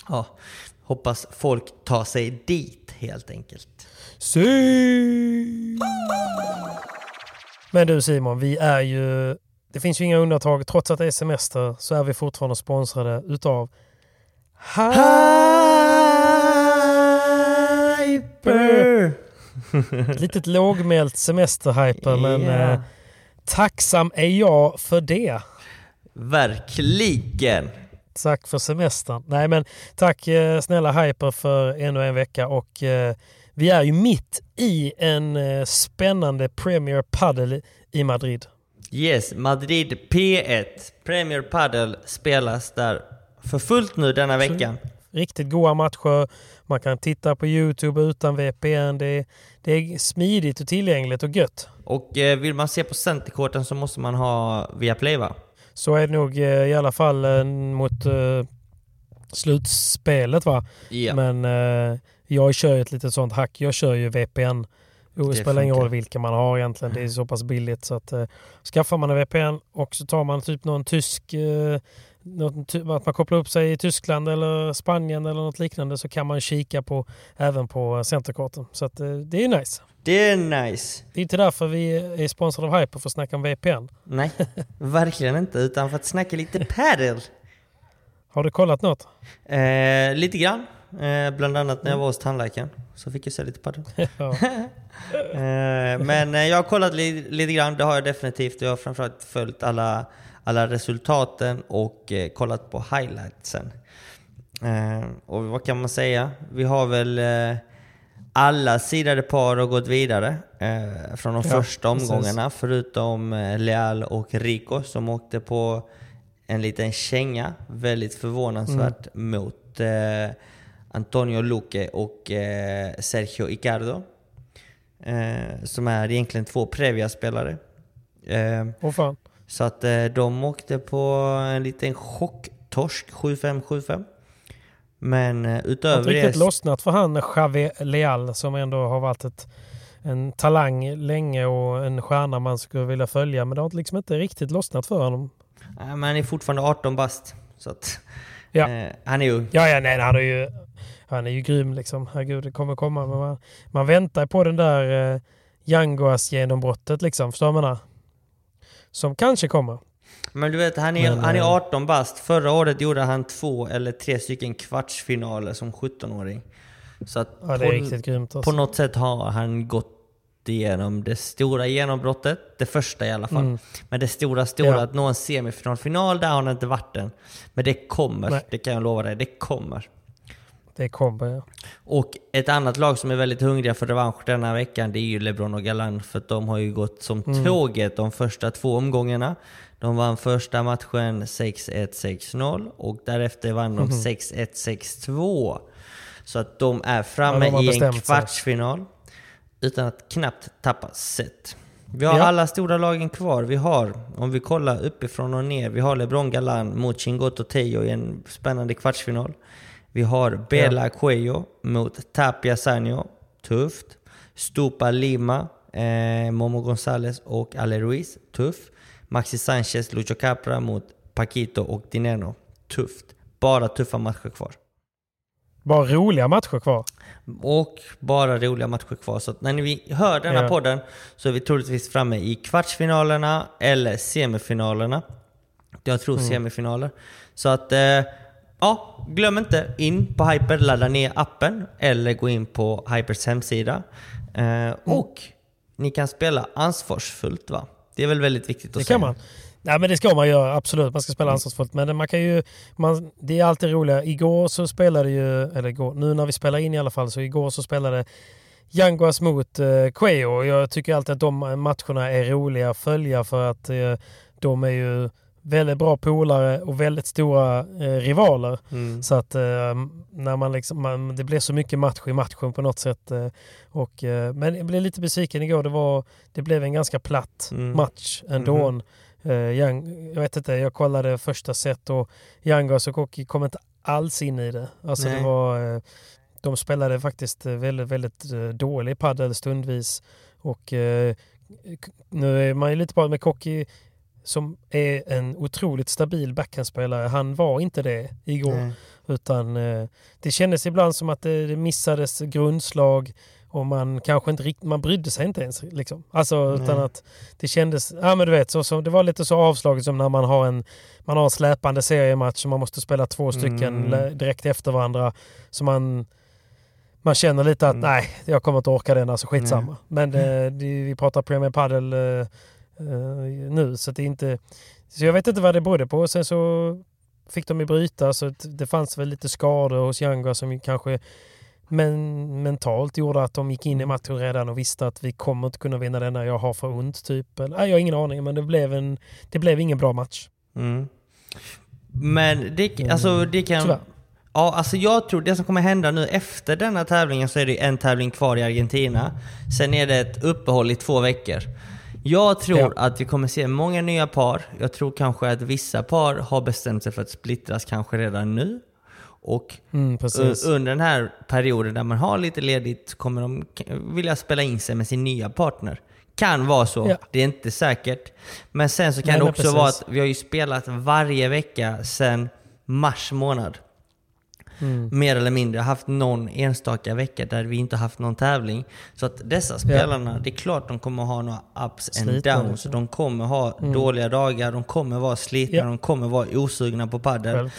ja, hoppas folk tar sig dit helt enkelt. Si! Men du Simon, vi är ju... Det finns ju inga undantag. Trots att det är semester så är vi fortfarande sponsrade utav Hyper! Litet lågmält semesterhyper men eh, tacksam är jag för det. Verkligen! Tack för semestern. Nej men tack eh, snälla Hyper för ännu en vecka och eh, vi är ju mitt i en eh, spännande Premier Padel i Madrid. Yes, Madrid P1 Premier Padel spelas där för fullt nu denna veckan. Riktigt goda matcher. Man kan titta på Youtube utan VPN. Det är, det är smidigt och tillgängligt och gött. Och eh, vill man se på centerkorten så måste man ha Viaplay va? Så är det nog eh, i alla fall eh, mot slutspelet va. Ja. Men jag kör ju ett litet sånt hack. Jag kör ju VPN. Det spelar ingen roll vilken man har egentligen. Det är så pass billigt så att eh, skaffar man en VPN och så tar man typ någon tysk eh, något, att man kopplar upp sig i Tyskland eller Spanien eller något liknande så kan man kika på även på centerkorten. Så att, eh, det är nice. Det är nice. Det är inte därför vi är sponsrade av Hyper för att snacka om VPN. Nej, verkligen inte. Utan för att snacka lite padel. Har du kollat något? Eh, lite grann. Eh, bland annat när jag var hos tandläkaren. Så fick jag se lite padel. Ja. Eh, men eh, jag har kollat li- lite grann, det har jag definitivt. Jag har framförallt följt alla, alla resultaten och eh, kollat på highlightsen. Eh, och vad kan man säga? Vi har väl eh, alla sidade par har gått vidare från de Ja, första precis. omgångarna. Förutom eh, Leal och Rico som åkte på en liten känga. Väldigt förvånansvärt mot eh, Antonio Luque och eh, Sergio Icardo. Eh, som är egentligen två Previa-spelare. Eh, Åh fan. så att eh, de åkte på en liten chocktorsk, 7-5, 7-5. Men eh, har inte utöver riktigt det... lossnat för han Javi Leal som ändå har varit ett, en talang länge och en stjärna man skulle vilja följa. Men det har liksom inte riktigt lossnat för honom. Nej, men han är fortfarande 18 bast. Så att, Ja. eh, han är ung. Ja, ja, nej, han är ju, han är ju grym liksom. Herregud, det kommer komma. Men man, man väntar på den där eh, Yanguas genombrottet liksom. Förstår menar? Som kanske kommer. Men du vet, han är, Men, han är eh, 18 bast. Förra året gjorde han två eller tre stycken kvartsfinaler som 17-åring. Så att Ja, det är på. Alltså. på något sätt har han gått igenom det stora genombrottet. Det första i alla fall. Mm. Men det stora, stora, Ja. att nå en semifinal, final, där har han inte varit än. Men det kommer, Nej. det kan jag lova dig. Det kommer. Det kommer, ja. Och ett annat lag som är väldigt hungriga för revansch denna veckan, det är ju LeBron och Galan. För de har ju gått som Mm. tåget de första två omgångarna. De vann första matchen 6-1, 6-0 och därefter vann de 6-1, 6-2. Så att de är framme Mhm. Ja, de i en bestämt sig. kvartsfinal utan att knappt tappa set. Vi har Ja. alla stora lagen kvar. Vi har, om vi kollar uppifrån och ner, vi har LeBron Galan mot Chingoto Tejo i en spännande kvartsfinal. Vi har Bela Cuello mot Tapia Sanyo. Tufft. Stupa Lima, eh, Momo González och Ale Ruiz. Tuff. Maxi Sanchez, Lucho Capra mot Paquito och Dineno. Tufft. Bara tuffa matcher kvar. Bara roliga matcher kvar. Och bara roliga matcher kvar. Så att när ni hör denna Ja. podden så är vi troligtvis framme i kvartsfinalerna eller semifinalerna. Jag tror Mm. semifinaler. Så att, eh, ja, glöm inte in på Hyper, ladda ner appen eller gå in på Hypers hemsida. Mm. Eh, och ni kan spela ansvarsfullt va? Det är väl väldigt viktigt att Det säga. kan man. Nej men det ska man göra, absolut. Man ska spela ansvarsfullt. Men man kan ju, man, det är alltid roligare. Igår så spelade ju, eller igår, nu när vi spelar in i alla fall, så igår så spelade Yanguas mot eh. Och Jag tycker alltid att de matcherna är roliga att följa för att eh, de är ju väldigt bra polare och väldigt stora eh, rivaler. Mm. Så att eh, när man liksom, man, det blev så mycket match i matchen på något sätt. Eh, och, eh, men jag blev lite besviken igår. Det, var, det blev en ganska platt Mm. match ändå. Eh, Young, jag vet inte, jag kollade första set och Yangas och Koki kom inte alls in i det. Alltså det var, eh, de spelade faktiskt väldigt, väldigt dålig padel stundvis. Och nu är man ju lite bara med Koki som är en otroligt stabil backhandspelare. Han var inte det igår. Nej. Utan eh, det kändes ibland som att det, det missades grundslag och man kanske inte riktigt, man brydde sig inte ens. Liksom. Alltså utan Nej. att det kändes, ja men du vet, så, så, det var lite så avslaget som när man har en, man har en släpande seriematch och man måste spela två stycken Mm. direkt efter varandra. Så man, man känner lite att mm. nej, jag kommer inte orka den, alltså skitsamma. Nej. Men eh, det, vi pratar Premier Padel eh, nu så det är inte... Så jag vet inte vad det berodde på. Sen så fick de ju bryta så det fanns väl lite skador hos Younga som kanske men mentalt gjorde att de gick in i matchen redan och visste att vi kommer inte kunna vinna denna, jag har för ont typ. Eller, jag har ingen aning men det blev, en, det blev ingen bra match. Mm. Men det, alltså, det kan... Tyvärr. Ja, alltså jag tror det som kommer hända nu efter denna tävlingen så är det en tävling kvar i Argentina. Sen är det ett uppehåll i två veckor. Jag tror ja. att vi kommer se många nya par. Jag tror kanske att vissa par har bestämt sig för att splittras kanske redan nu. Och mm, under den här perioden där man har lite ledigt kommer de vilja spela in sig med sin nya partner. Kan vara så, ja. det är inte säkert. Men sen så kan Nej, det också vara att vi har ju spelat varje vecka sedan mars månad. Mm. Mer eller mindre haft någon enstaka vecka där vi inte haft någon tävling. Så att dessa spelarna, ja. det är klart de kommer ha några ups and slitna, downs. De kommer ha mm. dåliga dagar, de kommer vara slitna, ja. de kommer vara osugna på padel.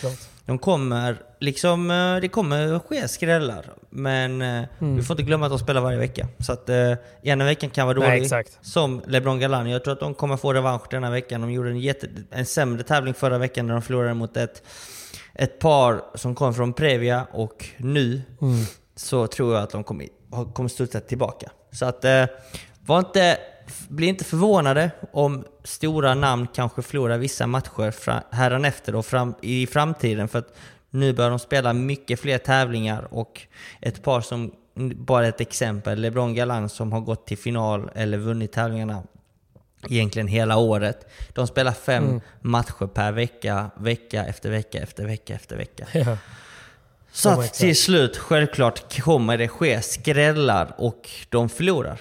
De kommer, liksom, eh, det kommer ske skrällar. Men eh, mm. vi får inte glömma att de spelar varje vecka. Så att eh, ena veckan kan vara dålig. Nej, som LeBron Galan. Jag tror att de kommer få revansch denna veckan. De gjorde en, jätte, en sämre tävling förra veckan när de förlorade mot ett ett par som kom från Previa och nu mm. så tror jag att de kommer, kommer studsa tillbaka. Så att, eh, var inte, bli inte förvånade om stora namn kanske förlorar vissa matcher hädanefter och fram, i framtiden. För att nu börjar de spela mycket fler tävlingar och ett par som, bara ett exempel, LeBron Galan som har gått till final eller vunnit tävlingarna egentligen hela året. De spelar fem mm. matcher per vecka, vecka efter vecka efter vecka efter vecka. Ja. Så att till slut, självklart, kommer det ske skrällar och de förlorar.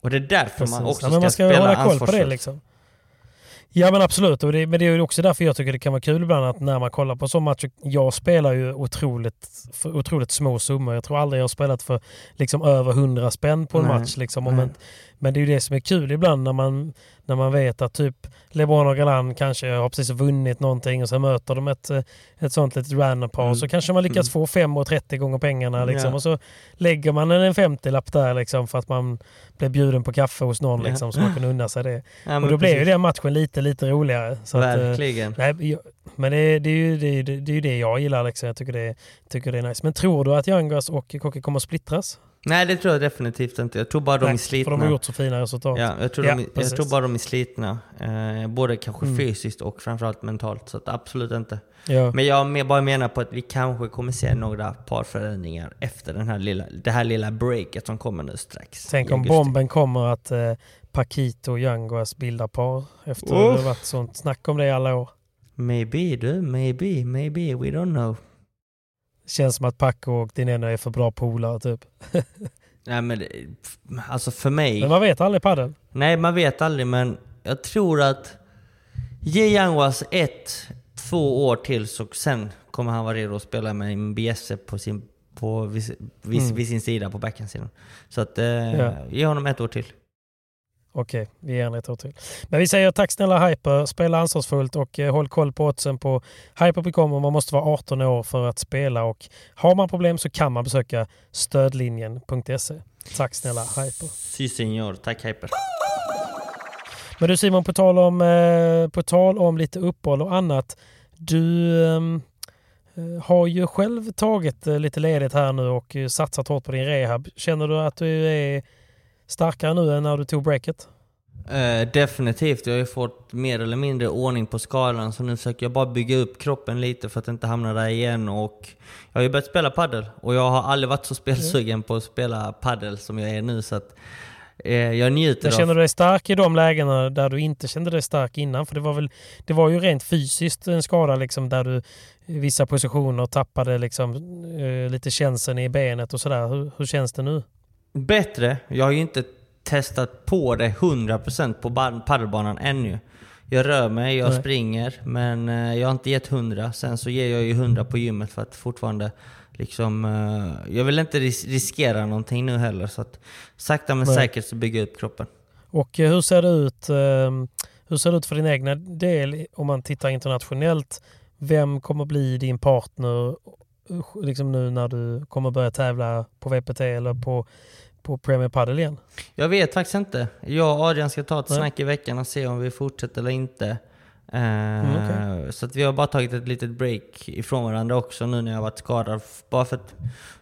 Och det är därför Precis. man också ska, ja, man ska spela det liksom. Ja men absolut, och det, men det är också därför jag tycker det kan vara kul ibland att när man kollar på så matcher. Jag spelar ju otroligt, för otroligt små summor. Jag tror aldrig jag har spelat för liksom över 100 spänn på en nej, match. Liksom. Men, men det är ju det som är kul ibland när man, när man vet att typ LeBron och Galan kanske har precis vunnit någonting och sen möter de ett, ett sånt litet random par. Mm. Så kanske man lyckas mm. få 5,30 gånger pengarna liksom. Ja. Och så lägger man en 50-lapp där liksom för att man blev bjuden på kaffe hos någon liksom, ja. så man kunde unna sig det. Ja, och då blev ju den matchen lite, lite roligare. Så eh, Verkligen. Att, nej, men det, det, är ju, det, det, är ju det jag gillar liksom. Jag tycker det, tycker det är nice. Men tror du att Youngras och Kocke kommer att splittras? Nej det tror jag definitivt inte. Jag tror bara de Nej, är slitna. För de har gjort så fina resultat. Ja, jag, tror ja, de, jag tror bara de är slitna. Eh, både kanske mm. fysiskt och framförallt mentalt. Så absolut inte. Ja. Men jag bara menar på att vi kanske kommer se några parförändringar efter den här lilla, det här lilla breaket som kommer nu strax. Tänk om bomben kommer att eh, Paquito och Yanguas bildar par efter oh. att det varit sånt snack om det i alla år. Maybe du, maybe, maybe, we don't know. Känns som att Paco och Dineno är för bra polare typ. Nej men alltså för mig... Men man vet aldrig padel. Nej man vet aldrig men jag tror att ge Yanguas ett, två år till så sen kommer han vara redo att spela med en på sin, på, vid, vid, mm. vid sin sida på backhandsidan. Så att eh, ja. ge honom ett år till. Okej, vi ger en ett år till. Men vi säger tack snälla Hyper, spela ansvarsfullt och eh, håll koll på oddsen på hyper.com och man måste vara 18 år för att spela och har man problem så kan man besöka stödlinjen.se. Tack snälla Hyper. Si senor, tack Hyper. Men du Simon, på tal om, eh, på tal om lite uppehåll och annat. Du ehm, eh, har ju själv tagit eh, lite ledigt här nu och eh, satsat hårt på din rehab. Känner du att du är starkare nu än när du tog breaket? Uh, definitivt. Jag har ju fått mer eller mindre ordning på skalan så nu försöker jag bara bygga upp kroppen lite för att inte hamna där igen. Och jag har ju börjat spela paddel och jag har aldrig varit så spelsugen mm. på att spela paddel som jag är nu. Så att, uh, jag njuter Men känner du dig stark i de lägena där du inte kände dig stark innan? För det var, väl, det var ju rent fysiskt en skada liksom, där du i vissa positioner tappade liksom, uh, lite känseln i benet och sådär. Hur, hur känns det nu? Bättre. Jag har ju inte testat på det 100% på padelbanan ännu. Jag rör mig, jag Nej. springer, men eh, jag har inte gett 100. Sen så ger jag ju 100 på gymmet för att fortfarande liksom... Eh, jag vill inte riskera någonting nu heller. Så att sakta men Nej. säkert så bygger jag upp kroppen. Och eh, hur ser det ut, ehm, hur ser det ut för din egna del om man tittar internationellt? Vem kommer bli din partner liksom nu när du kommer börja tävla på VPT eller på, på Premier Padel igen? Jag vet faktiskt inte. Jag och Adrian ska ta ett snack i veckan och se om vi fortsätter eller inte. Mm, okay. Så att vi har bara tagit ett litet break ifrån varandra också nu när jag varit skadad. Bara för att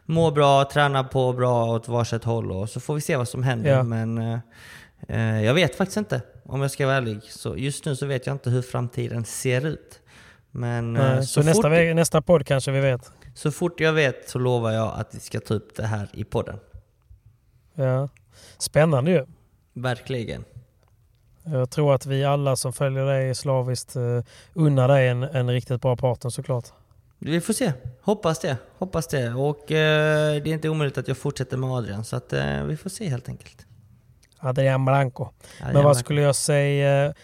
må bra, träna på bra åt varsitt håll och så får vi se vad som händer. Ja. Men eh, jag vet faktiskt inte om jag ska vara ärlig. Så just nu så vet jag inte hur framtiden ser ut. Men, Nej, så, så nästa, fort, nästa podd kanske vi vet? Så fort jag vet så lovar jag att vi ska ta upp det här i podden. Ja, Spännande ju. Verkligen. Jag tror att vi alla som följer dig slaviskt uh, unnar dig en, en riktigt bra partner såklart. Vi får se. Hoppas det. Hoppas det. Och uh, det är inte omöjligt att jag fortsätter med Adrian. Så att, uh, vi får se helt enkelt. Adrian Blanco. Adrian Men vad skulle jag säga?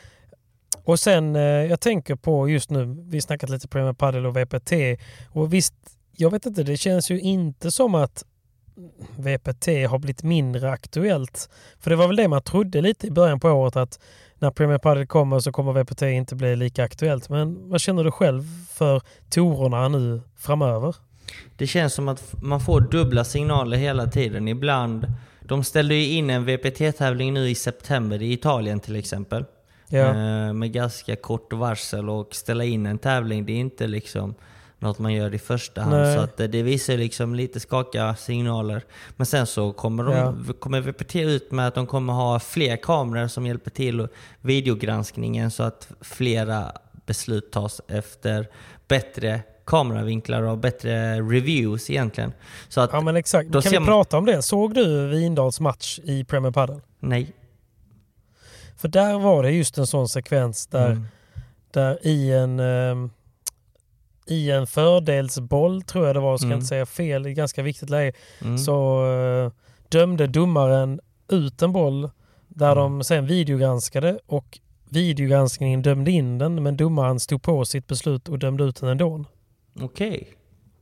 Och sen, jag tänker på just nu, vi snackat lite Premier Padel och VPT. Och visst, jag vet inte, det känns ju inte som att VPT har blivit mindre aktuellt. För det var väl det man trodde lite i början på året att när Premier Padel kommer så kommer VPT inte bli lika aktuellt. Men vad känner du själv för torerna nu framöver? Det känns som att man får dubbla signaler hela tiden. Ibland, de ställde ju in en VPT-tävling nu i september i Italien till exempel. Ja. Eh, med ganska kort varsel och ställa in en tävling, det är inte liksom något man gör i första hand. Nej. Så att det visar liksom lite skakiga signaler. Men sen så kommer, de, ja. kommer VPT ut med att de kommer ha fler kameror som hjälper till videogranskningen så att flera beslut tas efter bättre kameravinklar och bättre reviews egentligen. Så att ja men exakt. Kan vi man... prata om det? Såg du Vindals match i Premier Padel? Nej. För där var det just en sån sekvens där, mm. där i en... Um, i en fördelsboll, tror jag det var, ska mm. inte säga fel, i ganska viktigt läge, mm. så uh, dömde domaren ut en boll där mm. de sen videogranskade och videogranskningen dömde in den men domaren stod på sitt beslut och dömde ut den ändå. Okej. Okay.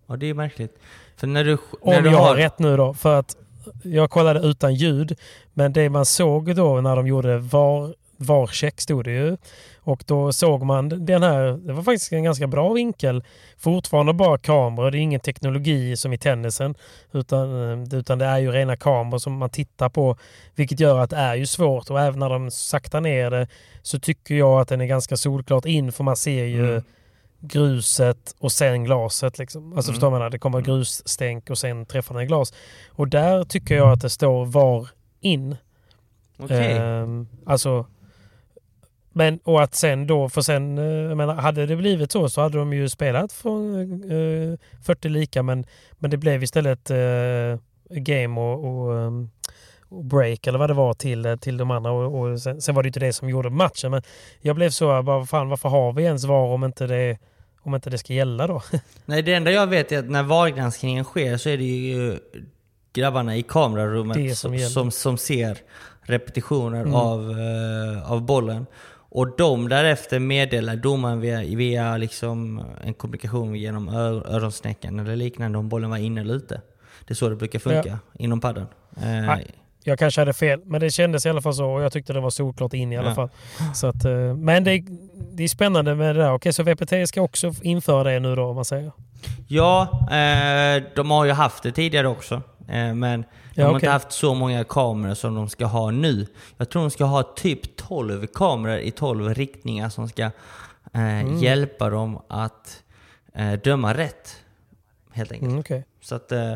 Ja, det är märkligt. För när du, när Om du jag har rätt nu då, för att jag kollade utan ljud, men det man såg då när de gjorde VAR, VAR-check stod det ju. Och då såg man den här, det var faktiskt en ganska bra vinkel. Fortfarande bara kameror, det är ingen teknologi som i tennisen. Utan, eh, utan det är ju rena kameror som man tittar på. Vilket gör att det är ju svårt och även när de saktar ner det så tycker jag att den är ganska solklart in för man ser ju mm. gruset och sen glaset. Liksom. Alltså mm. förstår man? Det kommer mm. grusstänk och sen träffar den glas. Och där tycker jag att det står VAR in. Okay. Um, alltså men och att sen då, för sen, eh, jag menar, hade det blivit så så hade de ju spelat från eh, 40 lika men, men det blev istället eh, game och, och, ehm, och, break eller vad det var till, till de andra och, och sen, sen, var det inte det som gjorde matchen. Men jag blev så, bara, fan, varför har vi ens VAR om inte det om inte det ska gälla då? Nej, det enda jag vet är att när VAR-granskningen sker så är det ju grabbarna i kamerarummet som, som, som, ser repetitioner mm. av, uh, av bollen. Och de därefter meddelar domaren via, via liksom en kommunikation genom öronsnäckan eller liknande om bollen var inne eller ute. Det är så det brukar funka ja. inom padden. Eh, jag kanske hade fel, men det kändes i alla fall så och jag tyckte det var solklart in i alla ja. fall. Så att, eh, men det, det är spännande med det där. Okej, så VPT ska också införa det nu då om man säger? Ja, eh, de har ju haft det tidigare också. Eh, men de ja, har okay. inte haft så många kameror som de ska ha nu. Jag tror de ska ha typ 12 kameror i 12 riktningar som ska eh, mm. hjälpa dem att eh, döma rätt. Helt enkelt. Mm, okay. Så att, eh,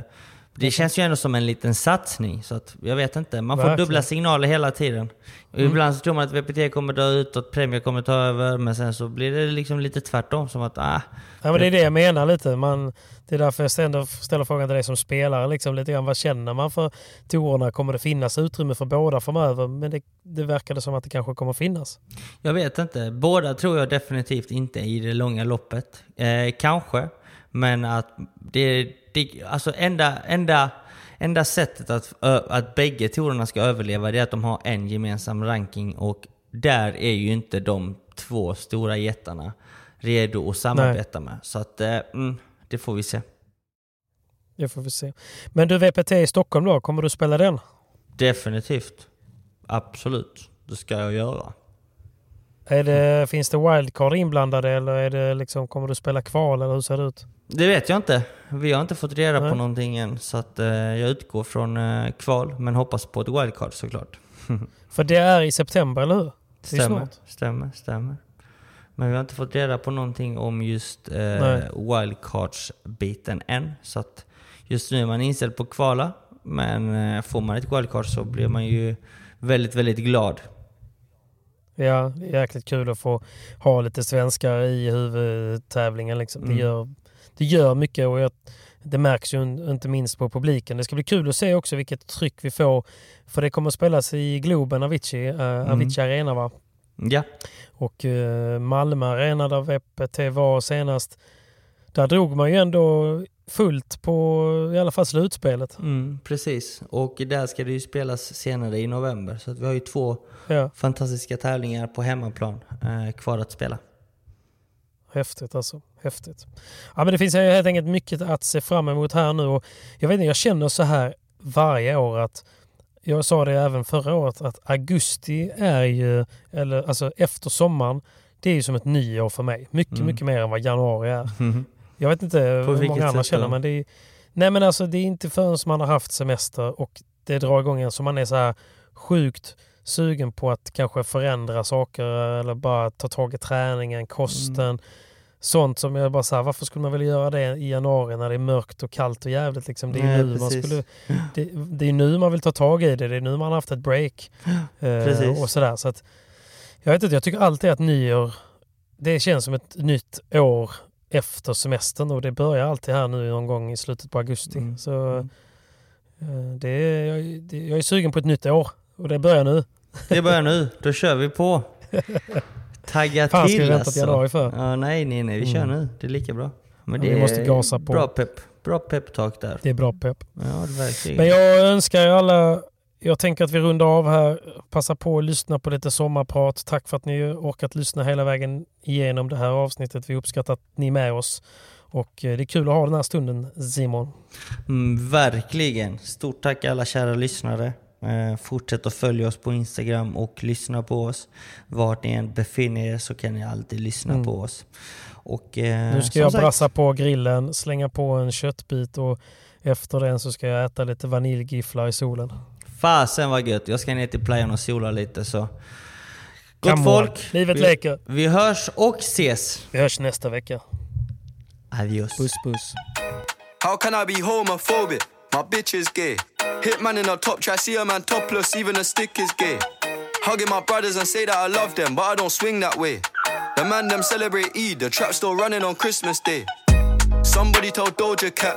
det känns ju ändå som en liten satsning. Så att, jag vet inte. Man får Verkligen. dubbla signaler hela tiden. Mm. Ibland så tror man att VPT kommer dö ut och att Premier kommer ta över. Men sen så blir det liksom lite tvärtom. Som att, ah, ja, men det är det jag menar lite. Man, det är därför jag ställer, ställer frågan till dig som spelare. Liksom lite grann, vad känner man för tourerna? Kommer det finnas utrymme för båda framöver? Men det, det verkar som att det kanske kommer finnas. Jag vet inte. Båda tror jag definitivt inte i det långa loppet. Eh, kanske. Men att det, det alltså enda, enda, enda sättet att, att bägge tourerna ska överleva det är att de har en gemensam ranking och där är ju inte de två stora jättarna redo att samarbeta Nej. med. Så att, eh, mm, det får vi se. Det får vi se. Men du, VPT i Stockholm då, kommer du spela den? Definitivt. Absolut. Det ska jag göra. Är det, finns det wildcard inblandade eller är det liksom, kommer du spela kval eller hur ser det ut? Det vet jag inte. Vi har inte fått reda Nej. på någonting än. Så att, eh, jag utgår från eh, kval, men hoppas på ett wildcard såklart. För det är i september, eller hur? Stämmer, stämmer, stämmer. Men vi har inte fått reda på någonting om just eh, wildcards-biten än. Så att just nu är man inställd på kvala. Men eh, får man ett wildcard så blir man ju väldigt, väldigt glad. Ja, det är jäkligt kul att få ha lite svenskar i huvudtävlingen. Liksom. Mm. Det, gör, det gör mycket och jag, det märks ju in- inte minst på publiken. Det ska bli kul att se också vilket tryck vi får. För det kommer att spelas i Globen, Avicii, uh, Avicii Arena va? Ja, Och eh, Malmö Arena där VPT var senast. Där drog man ju ändå fullt på i alla fall slutspelet. mm, precis. Och där ska det ju spelas senare i november. Så vi har ju två Ja, fantastiska tävlingar på hemmaplan eh, kvar att spela. häftigt alltså. Häftigt. Ja, men det finns helt enkelt mycket att se fram emot här nu. Och jag, vet inte, jag känner så här varje år att jag sa det även förra året att augusti är ju, eller alltså efter sommaren, det är ju som ett nyår för mig. Mycket, Mm. mycket mer än vad januari är. Jag vet inte På hur många andra känner men det är, Nej men alltså det är inte förrän man har haft semester och det drar igång en så man är så här sjukt sugen på att kanske förändra saker eller bara ta tag i träningen, kosten. Mm. Sånt som jag bara så här, varför skulle man vilja göra det i januari när det är mörkt och kallt och jävligt liksom. Det är Nej, nu man skulle, det, det är nu man vill ta tag i det, det är nu man har haft ett break. Eh, och sådär. Så att, jag vet inte, jag tycker alltid att nyår, det känns som ett nytt år efter semestern och det börjar alltid här nu någon gång i slutet på augusti. Mm. Så Mm. eh, det är, jag, det, jag är sugen på ett nytt år och det börjar nu. Det börjar nu, då kör vi på. Tagga Fan, till vänta till januari för? Ja, nej, nej, nej, vi kör Mm. nu. Det är lika bra. Men Ja, det vi måste gasa på. Bra pepp. Bra peptalk där. Det är bra pepp. Ja, det verkligen. Men jag önskar er alla, jag tänker att vi rundar av här, passa på att lyssna på lite sommarprat. Tack för att ni orkat lyssna hela vägen igenom det här avsnittet. Vi uppskattar att ni är med oss. Och eh, det är kul att ha den här stunden Simon. Mm, verkligen. Stort tack alla kära lyssnare. Eh, fortsätt att följa oss på Instagram och lyssna på oss. Vart ni än befinner er så kan ni alltid lyssna Mm. på oss. Och, eh, Nu ska jag sagt, brassa på grillen, slänga på en köttbit och efter den så ska jag äta lite vaniljgifflar i solen. Fasen vad gött. Jag ska ner till playan och sola lite så. Gott folk. Livet vi, leker. Vi hörs och ses. Vi hörs nästa vecka. Adios. Puss puss. How can I be homophobic? My bitch is gay. Hitman in a top try, see a man topless, even a stick is gay. Hugging my brothers and say that I love them, but I don't swing that way. The man them celebrate Eid, the trap still running on Christmas Day. Somebody told Doja Cat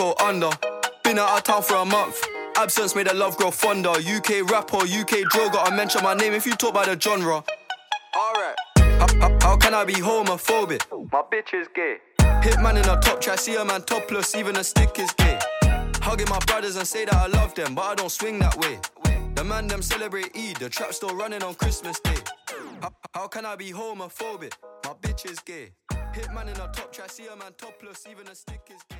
go under. Been out of town for a month. Absence made the love grow fonder. UK rapper, UK drill, gotta mention my name if you talk about the genre. Alright. How, how, how can I be homophobic? My bitch is gay. Hitman in a top try, see a man topless, even a stick is gay. Hugging my brothers and say that I love them, but I don't swing that way. The man them celebrate Eid, the trap still running on Christmas Day. How, how can I be homophobic? My bitch is gay. Hitman in a top try, see a man topless, even a stick is gay.